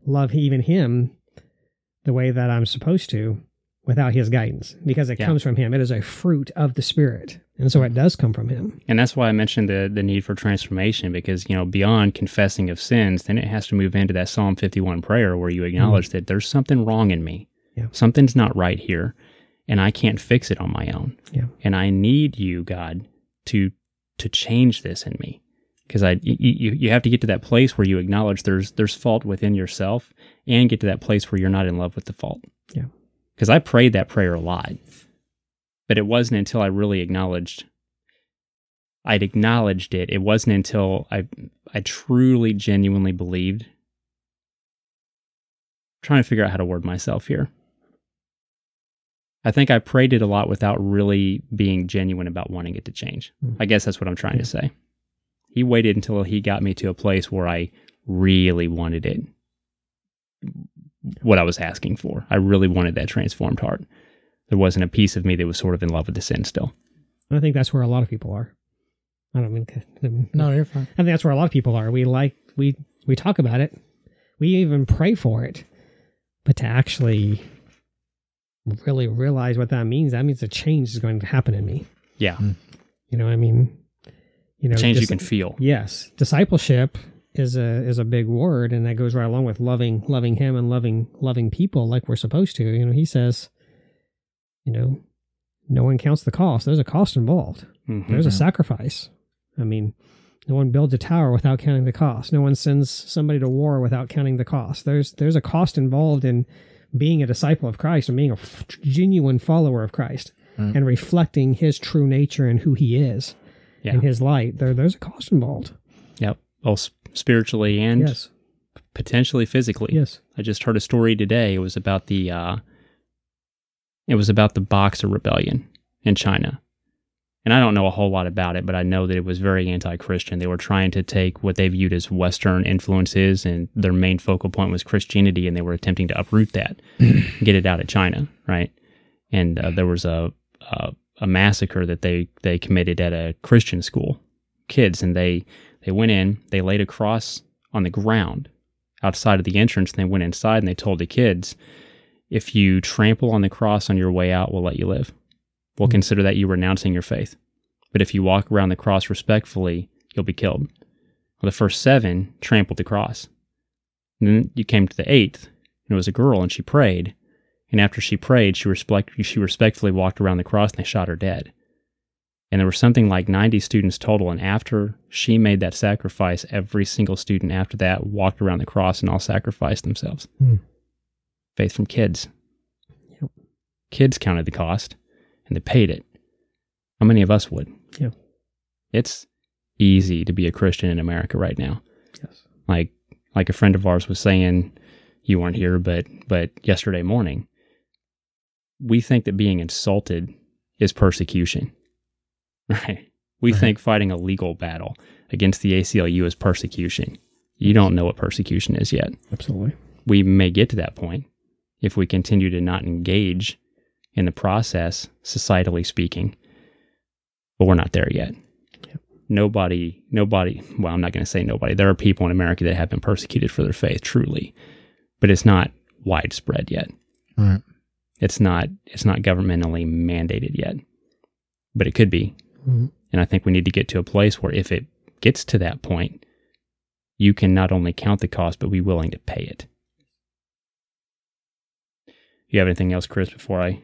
love even him the way that I'm supposed to without his guidance because it Yeah. comes from him. It is a fruit of the spirit. And so it does come from him. And that's why I mentioned the the need for transformation because you know beyond confessing of sins, then it has to move into that Psalm 51 prayer where you mm-hmm. acknowledge that there's something wrong in me. Yeah. Something's not right here, and I can't fix it on my own. Yeah. And I need you, God, to to change this in me. Because I you, you have to get to that place where you acknowledge there's there's fault within yourself and get to that place where you're not in love with the fault. Yeah. Because I prayed that prayer a lot. But it wasn't until I really acknowledged I'd acknowledged it. It wasn't until I I truly genuinely believed. trying to figure out how to word myself here. I think I prayed it a lot without really being genuine about wanting it to change. Hmm. I guess that's what I'm trying Yeah. to say. He waited until he got me to a place where I really wanted it. What I was asking for. I really wanted that transformed heart. There wasn't a piece of me that was sort of in love with the sin still. I think that's where a lot of people are. I don't mean to, No, you're fine. I think that's where a lot of people are. We like we we talk about it. We even pray for it. But to actually really realize what that means, that means a change is going to happen in me. Yeah. Hmm. You know, I mean, you know, Change you can feel. Yes, discipleship is a is a big word, and that goes right along with loving loving Him and loving loving people like we're supposed to. You know, He says, you know, no one counts the cost. There's a cost involved. Mhm. There's a sacrifice. I mean, no one builds a tower without counting the cost. No one sends somebody to war without counting the cost. There's there's a cost involved in being a disciple of Christ and being a f- genuine follower of Christ Right. and reflecting His true nature and who He is Yeah. and His light. There there's a cost involved. Yep. Both spiritually and yes. potentially physically. Yes. I just heard a story today. It was about the uh, it was about the Boxer Rebellion in China, and I don't know a whole lot about it, but I know that it was very anti-Christian. They were trying to take what they viewed as Western influences, and their main focal point was Christianity, and they were attempting to uproot that, get it out of China, right? And uh, there was a, a a massacre that they they committed at a Christian school, kids, and they they went in, they laid a cross on the ground outside of the entrance, and they went inside and they told the kids, if you trample on the cross on your way out, we'll let you live. We'll hmm. consider that you renouncing your faith. But if you walk around the cross respectfully, you'll be killed. Well, the first seven trampled the cross. And then you came to the eighth, and it was a girl, and she prayed. And after she prayed, she, respect, she respectfully walked around the cross and they shot her dead. And there were something like 90 students total. And after she made that sacrifice, every single student after that walked around the cross and all sacrificed themselves. Hmm. Faith from kids. Yep. Kids counted the cost and they paid it. How many of us would? Yeah. It's easy to be a Christian in America right now. Yes. Like like a friend of ours was saying, you weren't here, but but yesterday morning, we think that being insulted is persecution. Right. We Right. think fighting a legal battle against the ACLU is persecution. You don't know what persecution is yet. Absolutely. We may get to that point if we continue to not engage in the process, societally speaking, but we're not there yet. Yep. Nobody, nobody, well, I'm not going to say nobody. There are people in America that have been persecuted for their faith, truly, but it's not widespread yet. All right. It's not, it's not governmentally mandated yet, but it could be. Mhm. And I think we need to get to a place where if it gets to that point, you can not only count the cost, but be willing to pay it. You have anything else, Chris, before I,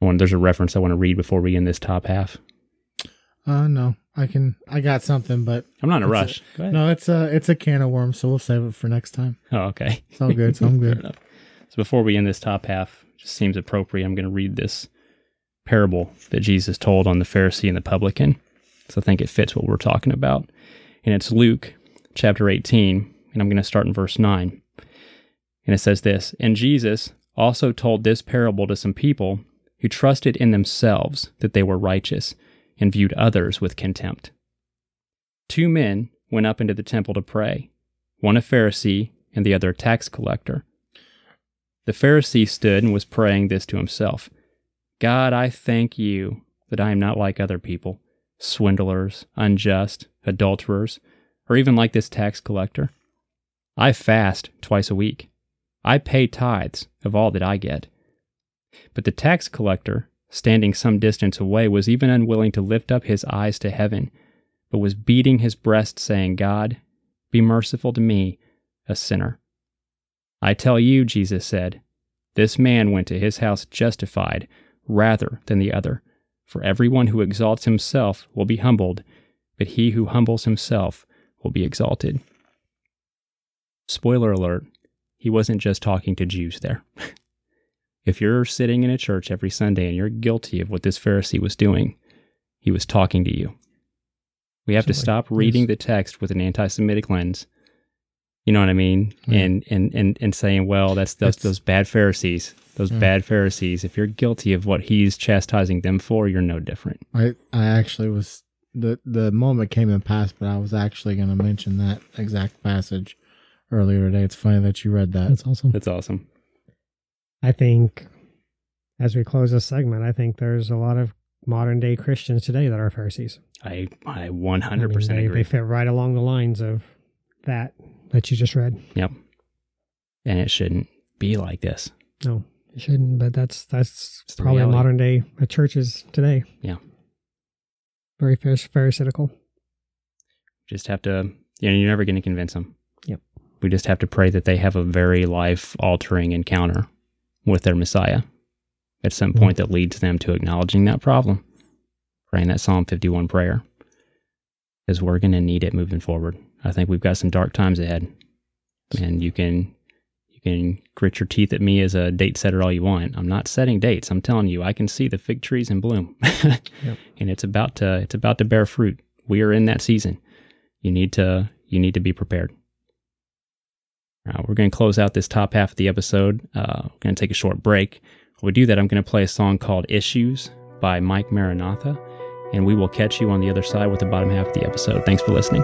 I want, there's a reference I want to read before we end this top half. Uh no, I can. I got something, but I'm not in a rush. Go ahead. no, it's a it's a can of worms, so we'll save it for next time. Oh, okay. It's all good. So I'm good. So before we end this top half, just seems appropriate. I'm going to read this parable that Jesus told on the Pharisee and the publican. So I think it fits what we're talking about. And it's Luke chapter 18, and I'm going to start in verse 9. And it says this And Jesus also told this parable to some people who trusted in themselves that they were righteous and viewed others with contempt. Two men went up into the temple to pray, one a Pharisee and the other a tax collector. The Pharisee stood and was praying this to himself God, I thank you that I am not like other people, swindlers, unjust, adulterers, or even like this tax collector. I fast twice a week. I pay tithes of all that I get. But the tax collector, standing some distance away, was even unwilling to lift up his eyes to heaven, but was beating his breast, saying, God, be merciful to me, a sinner. I tell you, Jesus said, this man went to his house justified rather than the other. For everyone who exalts himself will be humbled, but he who humbles himself will be exalted. Spoiler alert, he wasn't just talking to Jews there. if you're sitting in a church every Sunday and you're guilty of what this Pharisee was doing, he was talking to you. We have to stop reading the text with an anti Semitic lens. You know what I mean? Hmm. And, and and and saying, well, that's those those bad Pharisees. Those bad Pharisees. If you're guilty of what he's chastising them for, you're no different. I I actually was the the moment came and passed, but I was actually going to mention that exact passage earlier today. It's funny that you read that. That's awesome. That's awesome. I think as we close this segment, I think there's a lot of modern day Christians today that are Pharisees. I I I 100 mean, percent they, agree. They fit right along the lines of that that you just read. Yep. And it shouldn't be like this. No, it shouldn't. But that's that's It's probably modern day churches today. Yeah. Very phar- pharisaical. Just have to. You know, you're never going to convince them. Yep. We just have to pray that they have a very life altering encounter with their Messiah at some mm-hmm. point that leads them to acknowledging that problem, praying that Psalm 51 prayer, because we're going to need it moving forward. I think we've got some dark times ahead, and you can you can grit your teeth at me as a date setter all you want. I'm not setting dates. I'm telling you, I can see the fig trees in bloom, and it's about to it's about to bear fruit. We are in that season. You need to you need to be prepared. We're going to close out this top half of the episode. Uh, we're going to take a short break. While we do that, I'm going to play a song called Issues by Mike Maranatha. and we will catch you on the other side with the bottom half of the episode. Thanks for listening.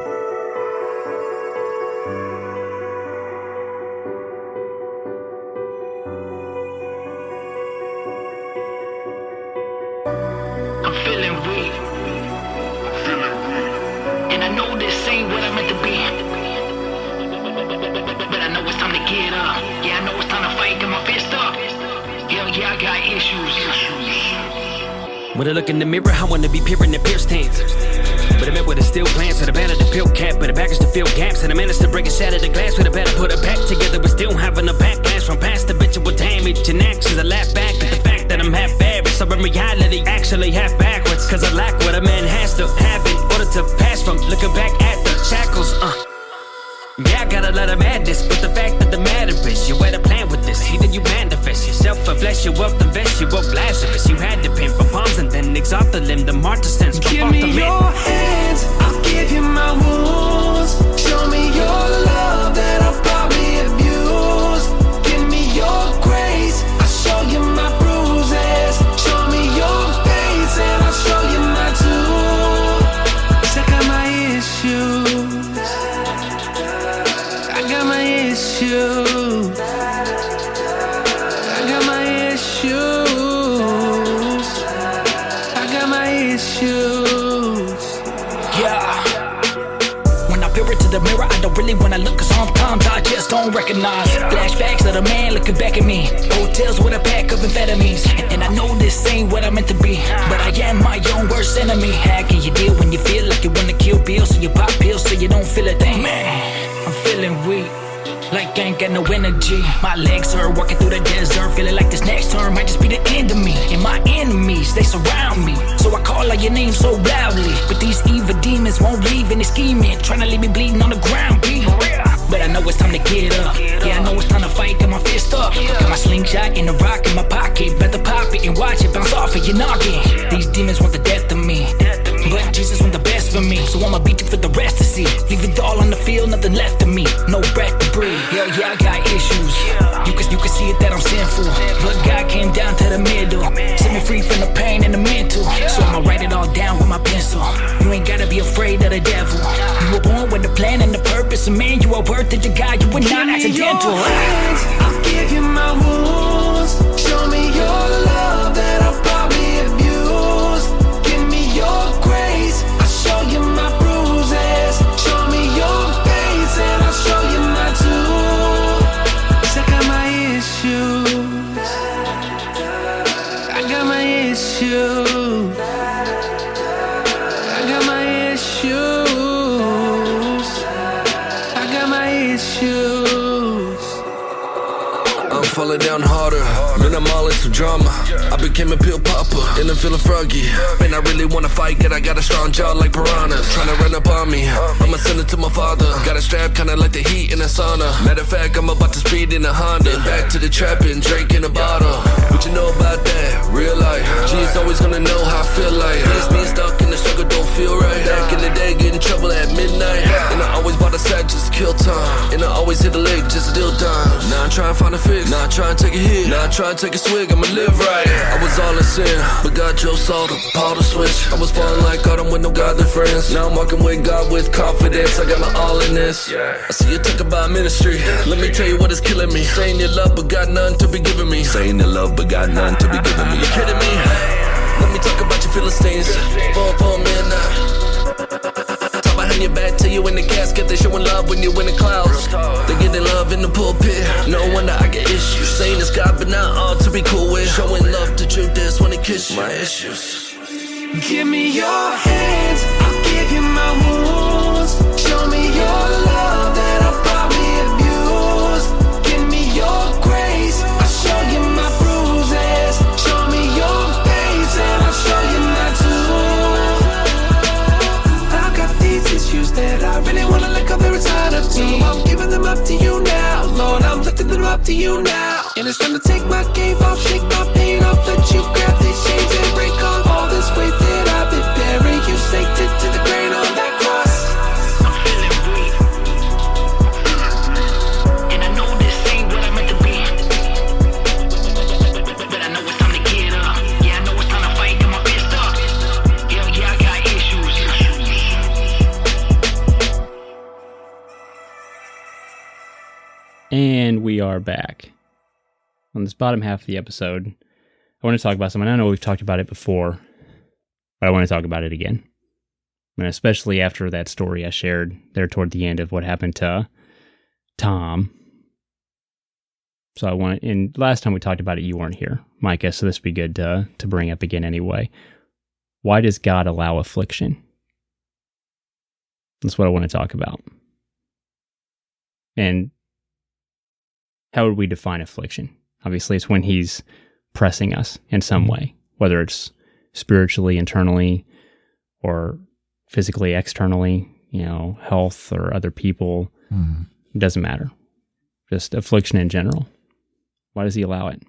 Look in the mirror, I wanna be peering the pierced hands. But I met with a steel glance and a of the pill cap, but a baggage to fill gaps. And I managed to break and shatter the glass with a better put it back together, but still having a backlash from past habitual damage and actions. I laugh back at the fact that I'm half average. So in reality, actually half backwards. Cause I lack what a man has to have in order to pass from looking back a lot of madness, but the fact that the matter is you had a plan with this. Either you manifest yourself for flesh, you wealth, invest, you woke Lazarus. You had to pin for palms and then exalt the limb, the martyr sense. Give me your hands, I'll give you my wounds. Show me your love that I'll don't recognize. Flashbacks of the man looking back at me. Hotels with a pack of amphetamines. And I know this ain't what I meant to be. But I am my own worst enemy. How can you deal when you feel like you wanna kill bills? So you pop pills so you don't feel a thing. Man, I'm feeling weak. Like I ain't got no energy. My legs are walking through the desert. Feeling like this next turn might just be the end of me. And my enemies, they surround me. So I call out your name so loudly. But these evil demons won't leave and they scheming. Trying to leave me bleeding on the ground, B. But I know it's time to get up. Yeah, I know it's time to fight. Got my fist up. Got my slingshot and a rock in my pocket. Better pop it and watch it bounce off of your noggin. These demons want the death of me. But Jesus want the best for me. So I'ma beat you for the rest to see. Leave it all on the field, nothing left of me. No breath to breathe. Hell yeah, I got issues. You can, you can see it that I'm sinful. But God came down to the middle. Set me free from the pain and the mental. So I'ma write it all down with my pencil. You ain't gotta be afraid of the devil. You born with a plan and a purpose. And man, you are worth it to God. You were not Give accidental. your hands, I'll give you my wounds. Show me your love down harder. Man, I'm all into drama. I became a pill popper, and I'm feeling froggy. Man, I really wanna fight, yet I got a strong jaw like piranhas. Trying to run up on me. I'ma send it to my father. Got a strap, kinda like the heat in a sauna. Matter of fact, I'm about to speed in a Honda. Back to the trap and drinking a bottle. What you know about that? Real life. G's always gonna know how I feel like. This me stuck in the struggle, don't feel right. Back in the day, get in trouble at midnight. And I always bought a set just kill time. And I always hit the leg just deal dimes. Now I'm trying to find a fix. Now I'm trying to take a hit. Now I'm trying to take a swig. I'ma live right. I was all in sin, but God chose Saul to Paul to switch. I was falling like Autumn with no godly friends. Now I'm walking with God with confidence. I got my all in this. I see you talk about ministry. Let me tell you what is killing me. Saying you love, but got none to be giving me. Saying you love, but got none to be giving me. You kidding me? Let me talk about your Philistines. For for minute. Behind your back till you in the casket. They showing love when you in the clouds. They getting love in the pulpit. No wonder I get issues. Saying it's God, but not all to be cool with. Showing love to Judas when he kiss you. My issues. Give me your hands, I'll give you my wounds. Show me your love up to you now, Lord. I'm lifting them up to you now. And it's time to take my cape off, shake my pain off, let you grab these chains and break off And we are back. On this bottom half of the episode, I want to talk about something. I know we've talked about it before, but I want to talk about it again. And especially after that story I shared there toward the end of what happened to Tom. So I want and last time we talked about it, you weren't here, Micah, so this would be good to to bring up again anyway. Why does God allow affliction? That's what I want to talk about. And how would we define affliction? Obviously, it's when he's pressing us in some way, whether it's spiritually, internally, or physically, externally, you know, health or other people. Mhm. It doesn't matter. Just affliction in general. Why does he allow it?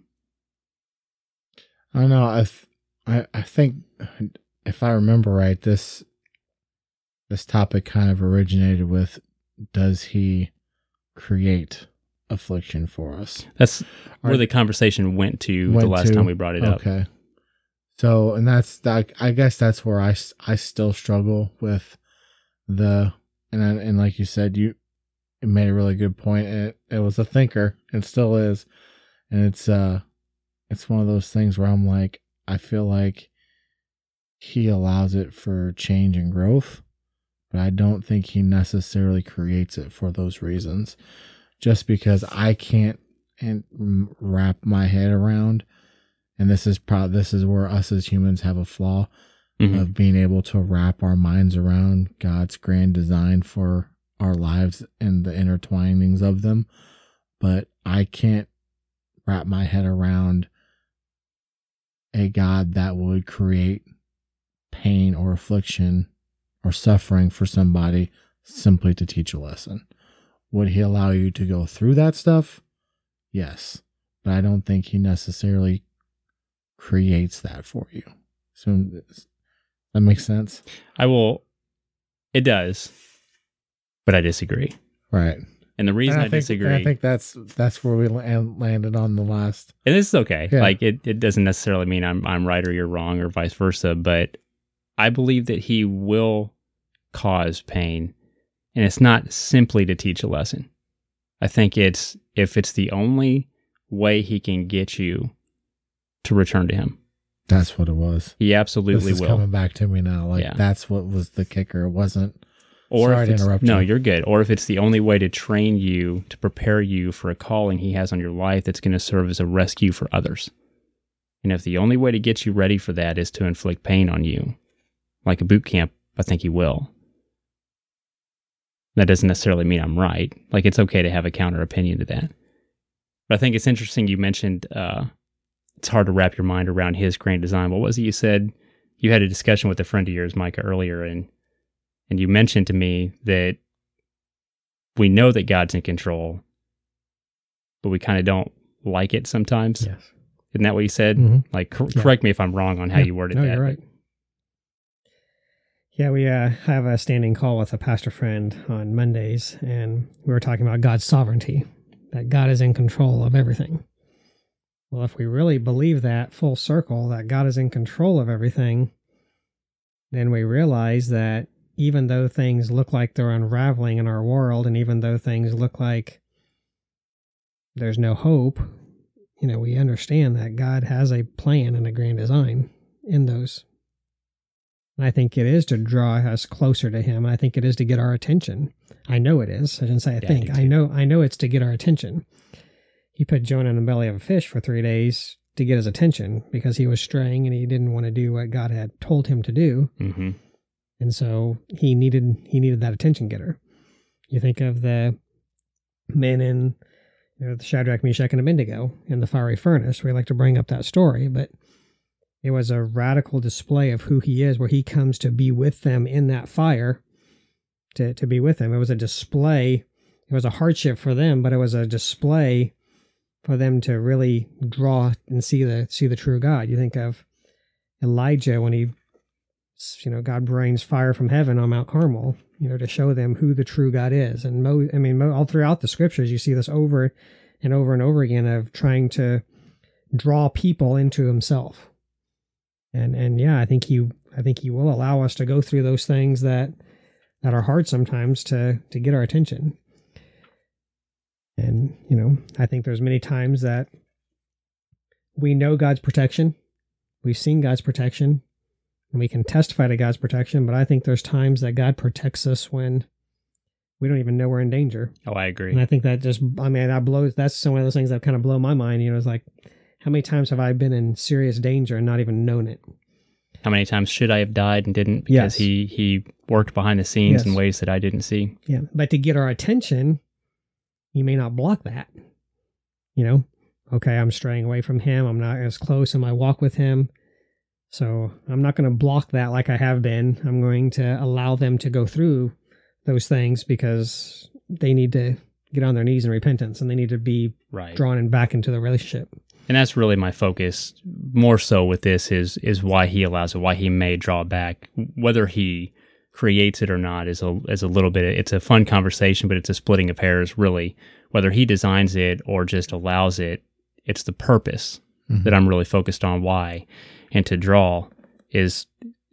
I don't know. I, th- I I think if I remember right, this this topic kind of originated with does he create affliction for us? That's where the conversation went to the last to- time we brought it up. Okay. So, and that's that. I guess that's where I, I still struggle with the and I, and like you said, you made a really good point. It, it was a thinker, and still is, and it's uh, it's one of those things where I'm like, I feel like he allows it for change and growth, but I don't think he necessarily creates it for those reasons. Just because I can't and wrap my head around and this is probably this is where us as humans have a flaw Mhm. of being able to wrap our minds around God's grand design for our lives and the intertwinings of them but I can't wrap my head around a God that would create pain or affliction or suffering for somebody simply to teach a lesson. Would he allow you to go through that stuff? Yes. But I don't think he necessarily creates that for you. So that makes sense. I will. It does, but I disagree. Right. And the reason And I, I, think, disagree, I think that's that's where we landed on the last. and this is okay. Yeah. Like it, it doesn't necessarily mean I'm I'm right or you're wrong or vice versa, but I believe that he will cause pain, and it's not simply to teach a lesson. I think it's if it's the only way he can get you to return to him, That's what it was. he absolutely this is will. coming back to me now. Like Yeah. that's what was the kicker. It wasn't. Or Sorry to interrupt no, you. you're good. Or if it's the only way to train you to prepare you for a calling he has on your life that's going to serve as a rescue for others. And if the only way to get you ready for that is to inflict pain on you, like a boot camp, I think he will. That doesn't necessarily mean I'm right. Like it's okay to have a counter opinion to that. But I think it's interesting you mentioned uh, it's hard to wrap your mind around his grand design. What was it you said? You had a discussion with a friend of yours, Micah, earlier, and and you mentioned to me that we know that God's in control, but we kind of don't like it sometimes. Yes. Isn't that what you said? Mhm. Like, cor- Yeah. correct me if I'm wrong on how Yeah. you worded no, that. you're right. Yeah, we uh, have a standing call with a pastor friend on Mondays, and we were talking about God's sovereignty, that God is in control of everything. Well, if we really believe that full circle, that God is in control of everything, then we realize that even though things look like they're unraveling in our world, and even though things look like there's no hope, you know, we understand that God has a plan and a grand design in those. And I think it is to draw us closer to Him. And I think it is to get our attention. I know it is. I didn't say I Yeah, think. do I, know. I know it's to get our attention. He put Jonah in the belly of a fish for three days to get his attention because he was straying and he didn't want to do what God had told him to do. hmm And so he needed he needed that attention getter. You think of the men in you know, the Shadrach, Meshach, and Abednego in the fiery furnace. We like to bring up that story, but it was a radical display of who he is, where he comes to be with them in that fire, to, to be with them. It was a display. It was a hardship for them, but it was a display for them to really draw and see the see the true God. You think of Elijah when he you know, God brings fire from heaven on Mount Carmel, you know, to show them who the true God is. And Mo, I mean, Mo, all throughout the scriptures, you see this over and over and over again of trying to draw people into Himself. And and yeah, I think He, I think He will allow us to go through those things that that are hard sometimes to to get our attention. And You know, I think there's many times that we know God's protection, we've seen God's protection, and we can testify to God's protection. But I think there's times that God protects us when we don't even know we're in danger. Oh, I agree. And I think that just, I mean, that blows, that's one of those things that kind of blow my mind. You know, it's like, how many times have I been in serious danger and not even known it? How many times should I have died and didn't because Yes. he he worked behind the scenes in ways that I didn't see. Yeah. But to get our attention, you may not block that. You know, okay, I'm straying away from him. I'm not as close in my walk with him. So I'm not going to block that like I have been. I'm going to allow them to go through those things because they need to get on their knees in repentance and they need to be Right. drawn in back into the relationship. And that's really my focus more so with this is is why he allows it why he may draw back. Whether he creates it or not is a is a little bit it's a fun conversation but it's a splitting of hairs really. Whether he designs it or just allows it it's the purpose Mhm. that I'm really focused on why. And to draw is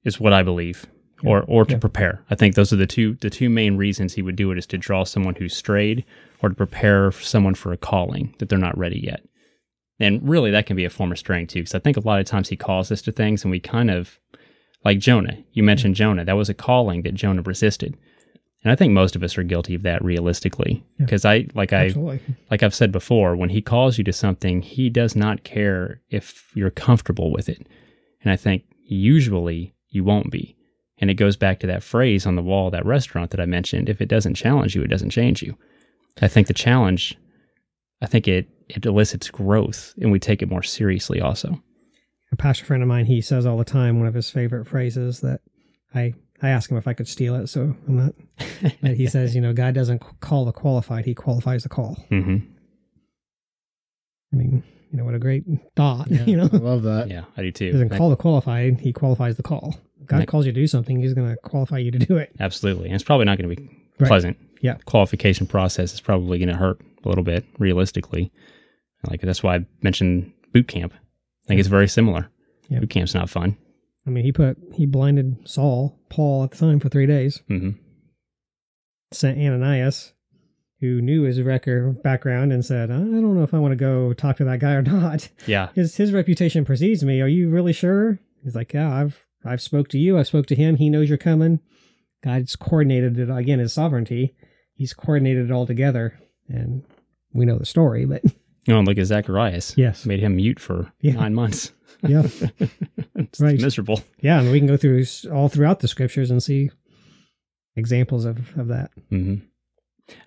is what I believe or or to Yeah. prepare. I think those are the two the two main reasons he would do it is to draw someone who's strayed or to prepare someone for a calling that they're not ready yet and really, that can be a form of strength too, because I think a lot of times he calls us to things and we kind of, like Jonah, you mm-hmm. mentioned Jonah, that was a calling that Jonah resisted. And I think most of us are guilty of that realistically. Yeah. Because I, like I, Absolutely. like I've said before, when he calls you to something, he does not care if you're comfortable with it. And I think usually you won't be. And it goes back to that phrase on the wall of that restaurant that I mentioned if it doesn't challenge you, it doesn't change you. I think the challenge, I think it, it elicits growth and we take it more seriously also. a pastor friend of mine, he says all the time one of his favorite phrases that I I ask him if I could steal it, so I'm not. But he says, you know, God doesn't call the qualified; He qualifies the call. hmm I mean, you know, what a great thought. Yeah, you know, I love that. Yeah, I do too. he doesn't I- call the qualified; He qualifies the call. God Right. calls you to do something; He's going to qualify you to do it. Absolutely. And it's probably not going to be Right. pleasant. Yeah. Qualification process is probably going to hurt a little bit realistically. Like that's why I mentioned boot camp. I think it's very similar. Yeah. Boot camp's not fun. I mean, he put he blinded Saul, Paul at the time for three days. hmm Sent Ananias, who knew his record background, and said, "I don't know if I want to go talk to that guy or not." Yeah. his his reputation precedes me. Are you really sure? He's like, yeah, I've I've spoke to you. I've spoke to him. He knows you're coming. God's coordinated it again. His sovereignty. He's coordinated it all together, and we know the story. But You know, look at Zacharias. yes, Made him mute for Yeah. nine months. yeah, it's Right. miserable. yeah. And we can go through all throughout the scriptures and see examples of of that. hmm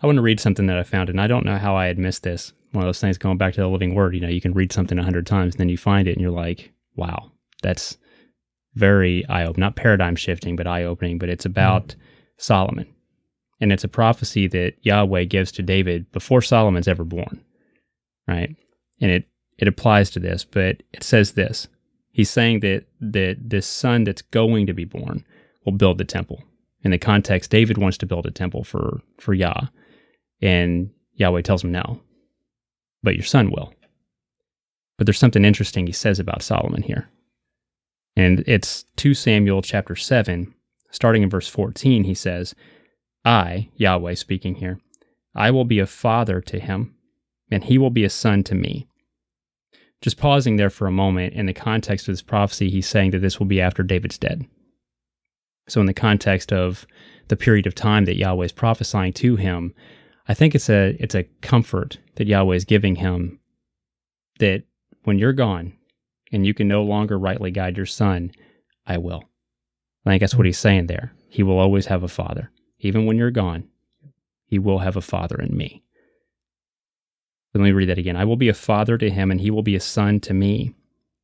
I want to read something that I found, and I don't know how I had missed this. One of those things going back to the living word. You know, you can read something a hundred times, and then you find it, and you're like, "Wow, that's very eye opening." Not paradigm shifting, but eye opening. But it's about Solomon, and it's a prophecy that Yahweh gives to David before Solomon's ever born, right? And it it applies to this, but it says this: He's saying that that this son that's going to be born will build the temple in the context, David wants to build a temple for for Yah, and Yahweh tells him no, but your son will. But there's something interesting he says about Solomon here, and it's 2 Samuel chapter seven, starting in verse 14. He says, "I Yahweh speaking here, I will be a father to him, and he will be a son to me." Just pausing there for a moment, in the context of this prophecy, he's saying that this will be after David's dead. So, in the context of the period of time that Yahweh is prophesying to him, I think it's a it's a comfort that Yahweh is giving him that when you're gone and you can no longer rightly guide your son, I will. I think that's what hmm. he's saying there. He will always have a father, even when you're gone. He will have a father in me. Let me read that again. I will be a father to him, and he will be a son to me.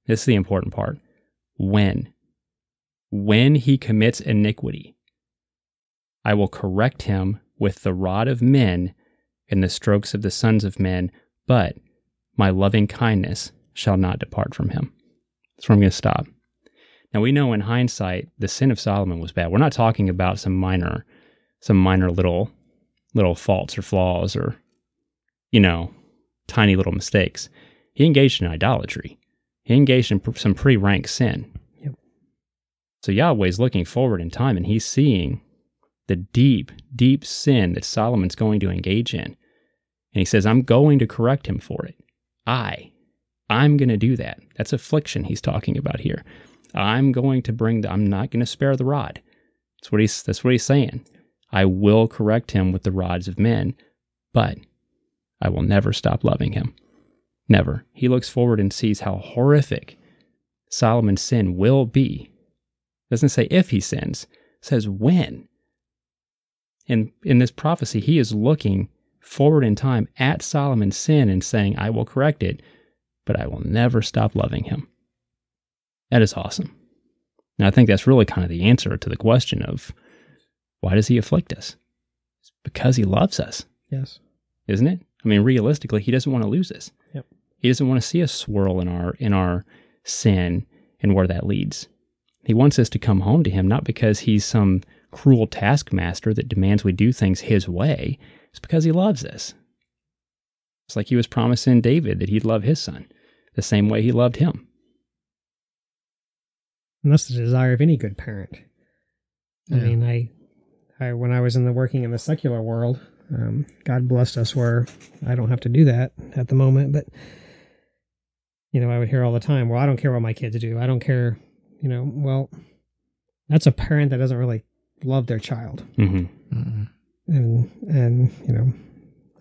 This is the important part. When when he commits iniquity, I will correct him with the rod of men and the strokes of the sons of men, but my loving kindness shall not depart from him. That's where I'm going to stop. Now we know in hindsight the sin of Solomon was bad. We're not talking about some minor, some minor little, little faults or flaws or, you know, tiny little mistakes. He engaged in idolatry. He engaged in pr- some pretty rank sin. yep. So Yahweh's looking forward in time and he's seeing the deep, deep sin that Solomon's going to engage in. And he says, I'm going to correct him for it. I, I'm going to do that. That's affliction he's talking about here. I'm going to bring the, I'm not going to spare the rod. That's what he's, that's what he's saying. I will correct him with the rods of men, but I will never stop loving him. Never. He looks forward and sees how horrific Solomon's sin will be. Doesn't say if he sins, says when. And in this prophecy, he is looking forward in time at Solomon's sin and saying, I will correct it, but I will never stop loving him. That is awesome. Now, I think that's really kind of the answer to the question of why does he afflict us? It's because he loves us, Yes. isn't it? I mean, realistically, he doesn't want to lose us. Yep. He doesn't want to see us swirl in our in our sin and where that leads. He wants us to come home to him not because he's some cruel taskmaster that demands we do things his way. It's because he loves us. It's like he was promising David that he'd love his son the same way he loved him. And that's the desire of any good parent. I Yeah. mean, I, I when I was in the working in the secular world, um, God blessed us where I don't have to do that at the moment. But you know, I would hear all the time, "Well, I don't care what my kids do. I don't care." You know, well, that's a parent that doesn't really love their child, hmm Mm-mm. and and you know,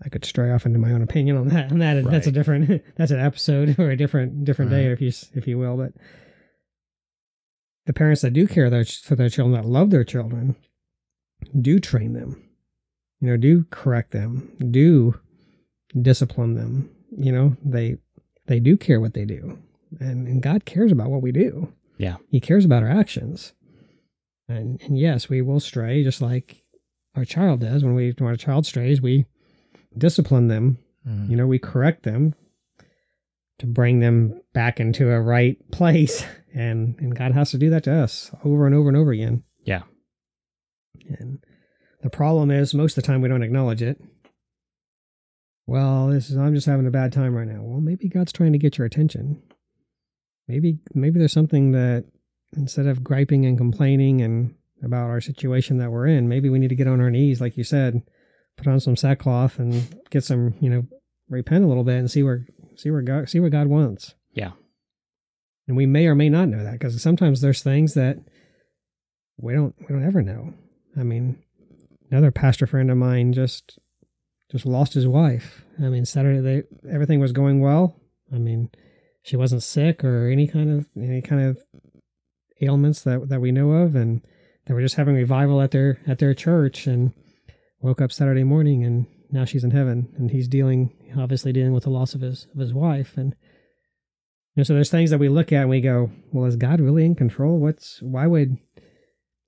I could stray off into my own opinion on that. And that that's a different that's an episode or a different different day, Right. if you if you will. But the parents that do care their, for their children, that love their children, do train them. You know, do correct them, do discipline them. You know, they they do care what they do, and and God cares about what we do. Yeah. He cares about our actions. And and yes, we will stray just like our child does. When we when our child strays, we discipline them. Mm. You know, we correct them to bring them back into a right place. And and God has to do that to us over and over and over again. Yeah. And the problem is most of the time we don't acknowledge it. Well, this is I'm just having a bad time right now. Well, maybe God's trying to get your attention. Maybe maybe there's something that instead of griping and complaining and about our situation that we're in, maybe we need to get on our knees, like you said, put on some sackcloth and get some, you know, repent a little bit and see where see where God see what God wants. Yeah. And we may or may not know that because sometimes there's things that we don't we don't ever know. I mean, another pastor friend of mine just just lost his wife. I mean, Saturday they, everything was going well. I mean, she wasn't sick or any kind of any kind of ailments that that we know of, and they were just having revival at their at their church. And woke up Saturday morning, and now she's in heaven, and he's dealing obviously dealing with the loss of his of his wife. And you know, so there's things that we look at and we go, well, is God really in control? What's why would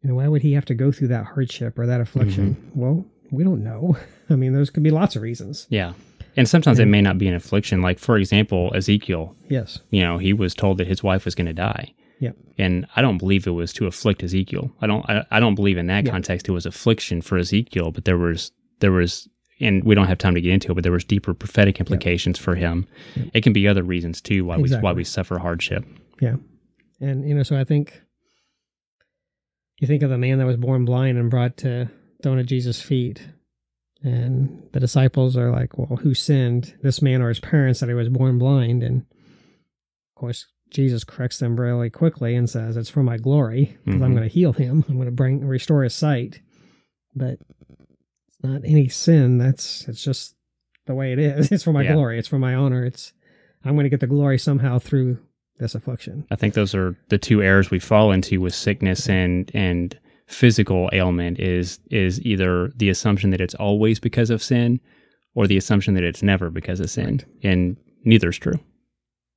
you know why would he have to go through that hardship or that affliction? Mm-hmm. Well, we don't know. I mean, those could be lots of reasons. Yeah. And sometimes it may not be an affliction. Like, for example, Ezekiel, Yes. you know, he was told that his wife was going to die. Yep. And I don't believe it was to afflict Ezekiel. I don't. I, I don't believe in that Yeah. context it was affliction for Ezekiel. But there was there was, and we don't have time to get into it. But there was deeper prophetic implications for him. It can be other reasons too why we why we suffer hardship. Yeah. And, you know, so I think you think of the man that was born blind and brought to thrown at Jesus' feet. And the disciples are like, well, who sinned, this man or his parents, that he was born blind? And of course, Jesus corrects them really quickly and says, it's for my glory because I'm Mhm. going to heal him. I'm going to bring, restore his sight. But it's not any sin. That's, it's just the way it is. It's for my Yeah. glory. It's for my honor. It's, I'm going to get the glory somehow through this affliction. I think those are the two errors we fall into with sickness and and physical ailment is is either the assumption that it's always because of sin or the assumption that it's never because of sin. And neither's true.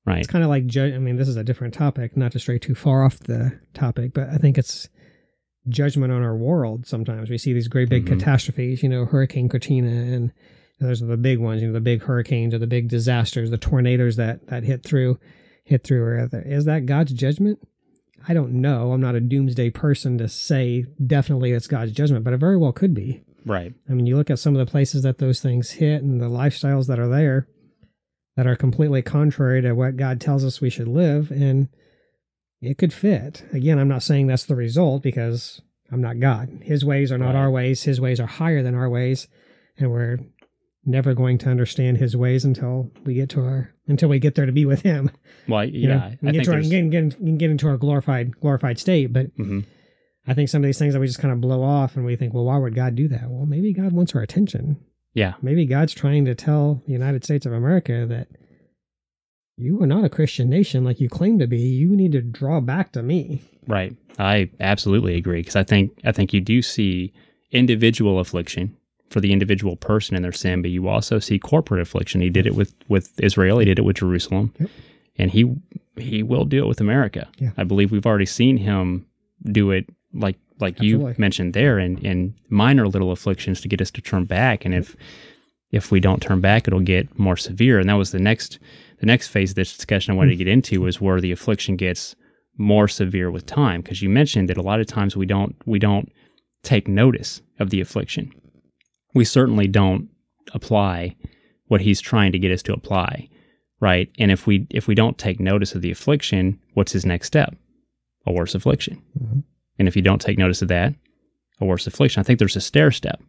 Right. It's kind of like, I mean, this is a different topic, not to stray too far off the topic, but I think it's judgment on our world. Sometimes we see these great big Mhm. catastrophes, you know, Hurricane Katrina, and those are the big ones, you know, the big hurricanes or the big disasters, the tornadoes that that hit through, hit through. Or other. Is that God's judgment? I don't know. I'm not a doomsday person to say definitely it's God's judgment, but it very well could be. Right. I mean, you look at some of the places that those things hit and the lifestyles that are there that are completely contrary to what God tells us we should live, and it could fit. Again, I'm not saying that's the result because I'm not God. His ways are not Right. our ways, His ways are higher than our ways, and we're never going to understand his ways until we get to our until we get there to be with him. Well, You yeah, know, I and think get to our, get, get, get into our glorified glorified state. But Mhm. I think some of these things that we just kind of blow off and we think, well, why would God do that? Well, maybe God wants our attention. yeah, Maybe God's trying to tell the United States of America that you are not a Christian nation like you claim to be. You need to draw back to me. Right. I absolutely agree because I think I think you do see individual affliction for the individual person in their sin, but you also see corporate affliction. He did it with with Israel. He did it with Jerusalem, Yep. and he he will do it with America. Yeah. I believe we've already seen him do it like like you mentioned there in in minor little afflictions to get us to turn back, and if if we don't turn back, it'll get more severe. And that was the next the next phase of this discussion I wanted to mm. get into was where the affliction gets more severe with time because you mentioned that a lot of times we don't we don't take notice of the affliction we certainly don't apply what he's trying to get us to apply right? And if we if we don't take notice of the affliction what's his next step? A worse affliction. Mhm. and if you don't take notice of that a worse affliction. I think there's a stair step.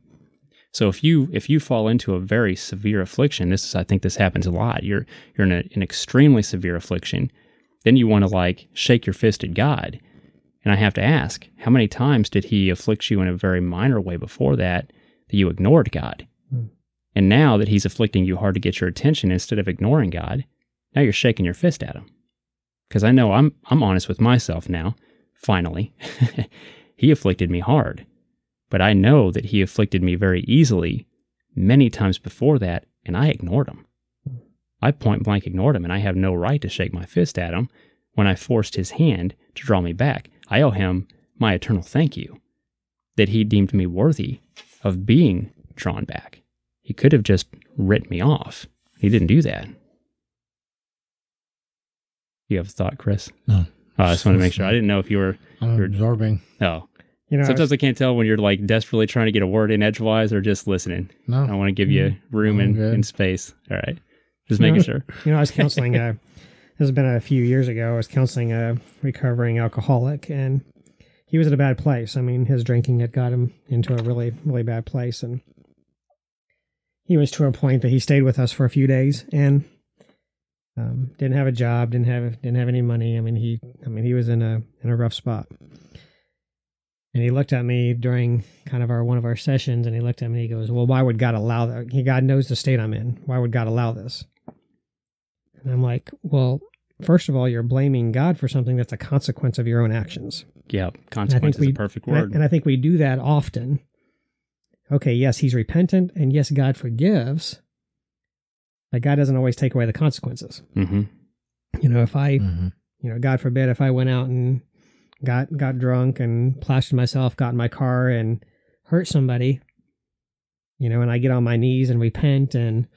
So if you if you fall into a very severe affliction this is i think this happens a lot. You're you're in a, an extremely severe affliction then you want to like shake your fist at God. And I have to ask, how many times did he afflict you in a very minor way before that that you ignored God? Hmm. And now that he's afflicting you hard to get your attention instead of ignoring God, now you're shaking your fist at him. Because I know I'm I'm honest with myself now, finally. he afflicted me hard. But I know that he afflicted me very easily many times before that, and I ignored him. I point blank ignored him, and I have no right to shake my fist at him when I forced his hand to draw me back. I owe him my eternal thank you that he deemed me worthy of being drawn back. He could have just written me off. He didn't do that. You have a thought, Chris? No. Oh, I just wanted to make sure. I didn't know if you were. I'm You're- absorbing. Oh, You know, I was- sometimes I can't tell when you're like desperately trying to get a word in edgewise or just listening. No, I want to give you room and, and space. All right, just You know, making sure. You know, I was counseling. Uh, this has been a few years ago. I was counseling a recovering alcoholic, and he was in a bad place. I mean, his drinking had got him into a really, really bad place, and he was to a point that he stayed with us for a few days and um, didn't have a job, didn't have didn't have any money. I mean, he, I mean, he was in a in a rough spot. And he looked at me during kind of our one of our sessions, and he looked at me. And He goes, "Well, why would God allow that? He God knows the state I'm in. Why would God allow this?" And I'm like, "Well, first of all, you're blaming God for something that's a consequence of your own actions." Yeah, consequence is we- a perfect and I- word. and I think we do that often. Okay, yes, he's repentant, and yes, God forgives. But God doesn't always take away the consequences. hmm You know, if I Mhm. you know, God forbid if I went out and got got drunk and plastered myself, got in my car and hurt somebody, you know, and I get on my knees and repent and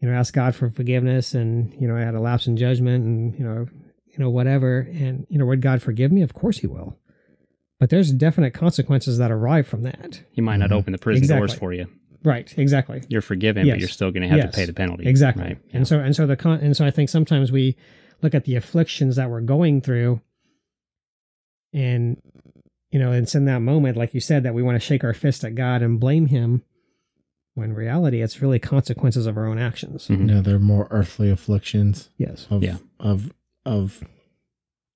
you know ask God for forgiveness and you know I had a lapse in judgment and you know you know whatever and you know would God forgive me? Of course He will. But there's definite consequences that arrive from that. He might not Mhm. open the prison doors for you. Right. Exactly. You're forgiven, Yes. but you're still going to have Yes. to pay the penalty. Exactly. Right. And so and so the con- and so I think sometimes we look at the afflictions that we're going through and you know, it's in that moment, like you said, that we want to shake our fist at God and blame him when in reality it's really consequences of our own actions. Mhm. Yeah, they're more earthly afflictions Yes. of Yeah. of of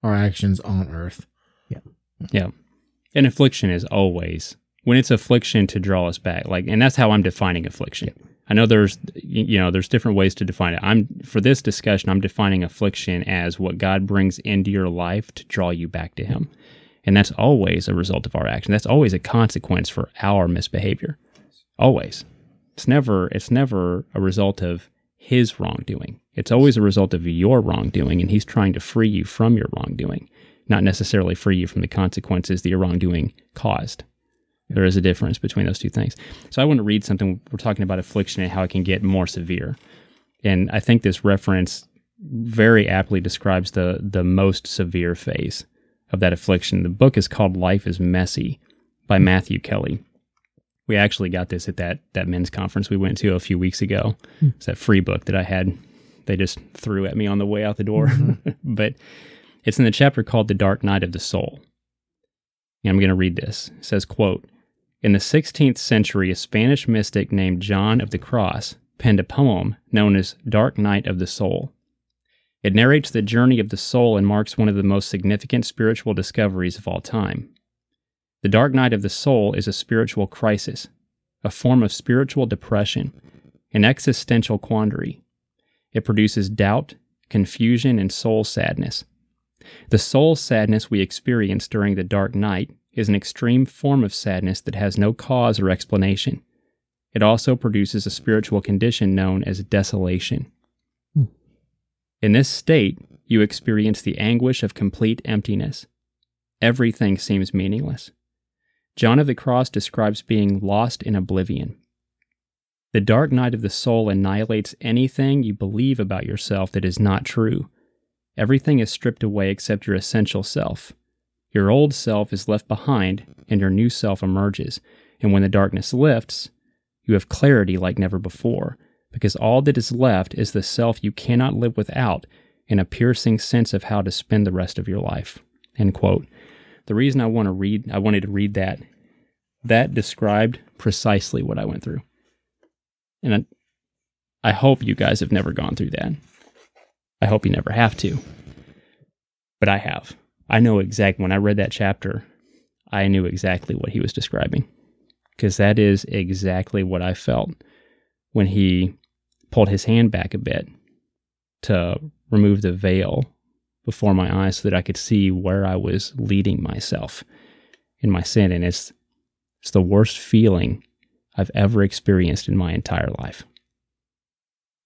our actions on earth. And affliction is always when it's affliction to draw us back. Like, and that's how I'm defining affliction. I know there's, you know, there's different ways to define it. I'm for this discussion, I'm defining affliction as what God brings into your life to draw you back to Him, and that's always a result of our action. That's always a consequence for our misbehavior. Always, it's never, it's never a result of His wrongdoing. It's always a result of your wrongdoing, and He's trying to free you from your wrongdoing not necessarily free you from the consequences that your wrongdoing caused. There is a difference between those two things. So I want to read something. We're talking about affliction and how it can get more severe. And I think this reference very aptly describes the the most severe phase of that affliction. The book is called Life is Messy by Matthew Kelly. We actually got this at that that men's conference we went to a few weeks ago. Hmm. It's that free book that I had. They just threw at me on the way out the door. Mm-hmm. but it's in the chapter called The Dark Night of the Soul. And I'm going to read this. It says, quote, In the 16th century, a Spanish mystic named John of the Cross penned a poem known as Dark Night of the Soul. It narrates the journey of the soul and marks one of the most significant spiritual discoveries of all time. The dark night of the soul is a spiritual crisis, a form of spiritual depression, an existential quandary. It produces doubt, confusion, and soul sadness. The soul sadness we experience during the dark night is an extreme form of sadness that has no cause or explanation. It also produces a spiritual condition known as desolation. Hmm. In this state, you experience the anguish of complete emptiness. Everything seems meaningless. John of the Cross describes being lost in oblivion. The dark night of the soul annihilates anything you believe about yourself that is not true. Everything is stripped away except your essential self. Your old self is left behind, and your new self emerges. And when the darkness lifts, you have clarity like never before, because all that is left is the self you cannot live without and a piercing sense of how to spend the rest of your life. End quote. The reason I want to read, I wanted to read that, that described precisely what I went through. And I, I hope you guys have never gone through that. I hope you never have to. But I have. I know exactly, when I read that chapter, I knew exactly what he was describing. Because that is exactly what I felt when he pulled his hand back a bit to remove the veil before my eyes so that I could see where I was leading myself in my sin. And it's, it's the worst feeling I've ever experienced in my entire life.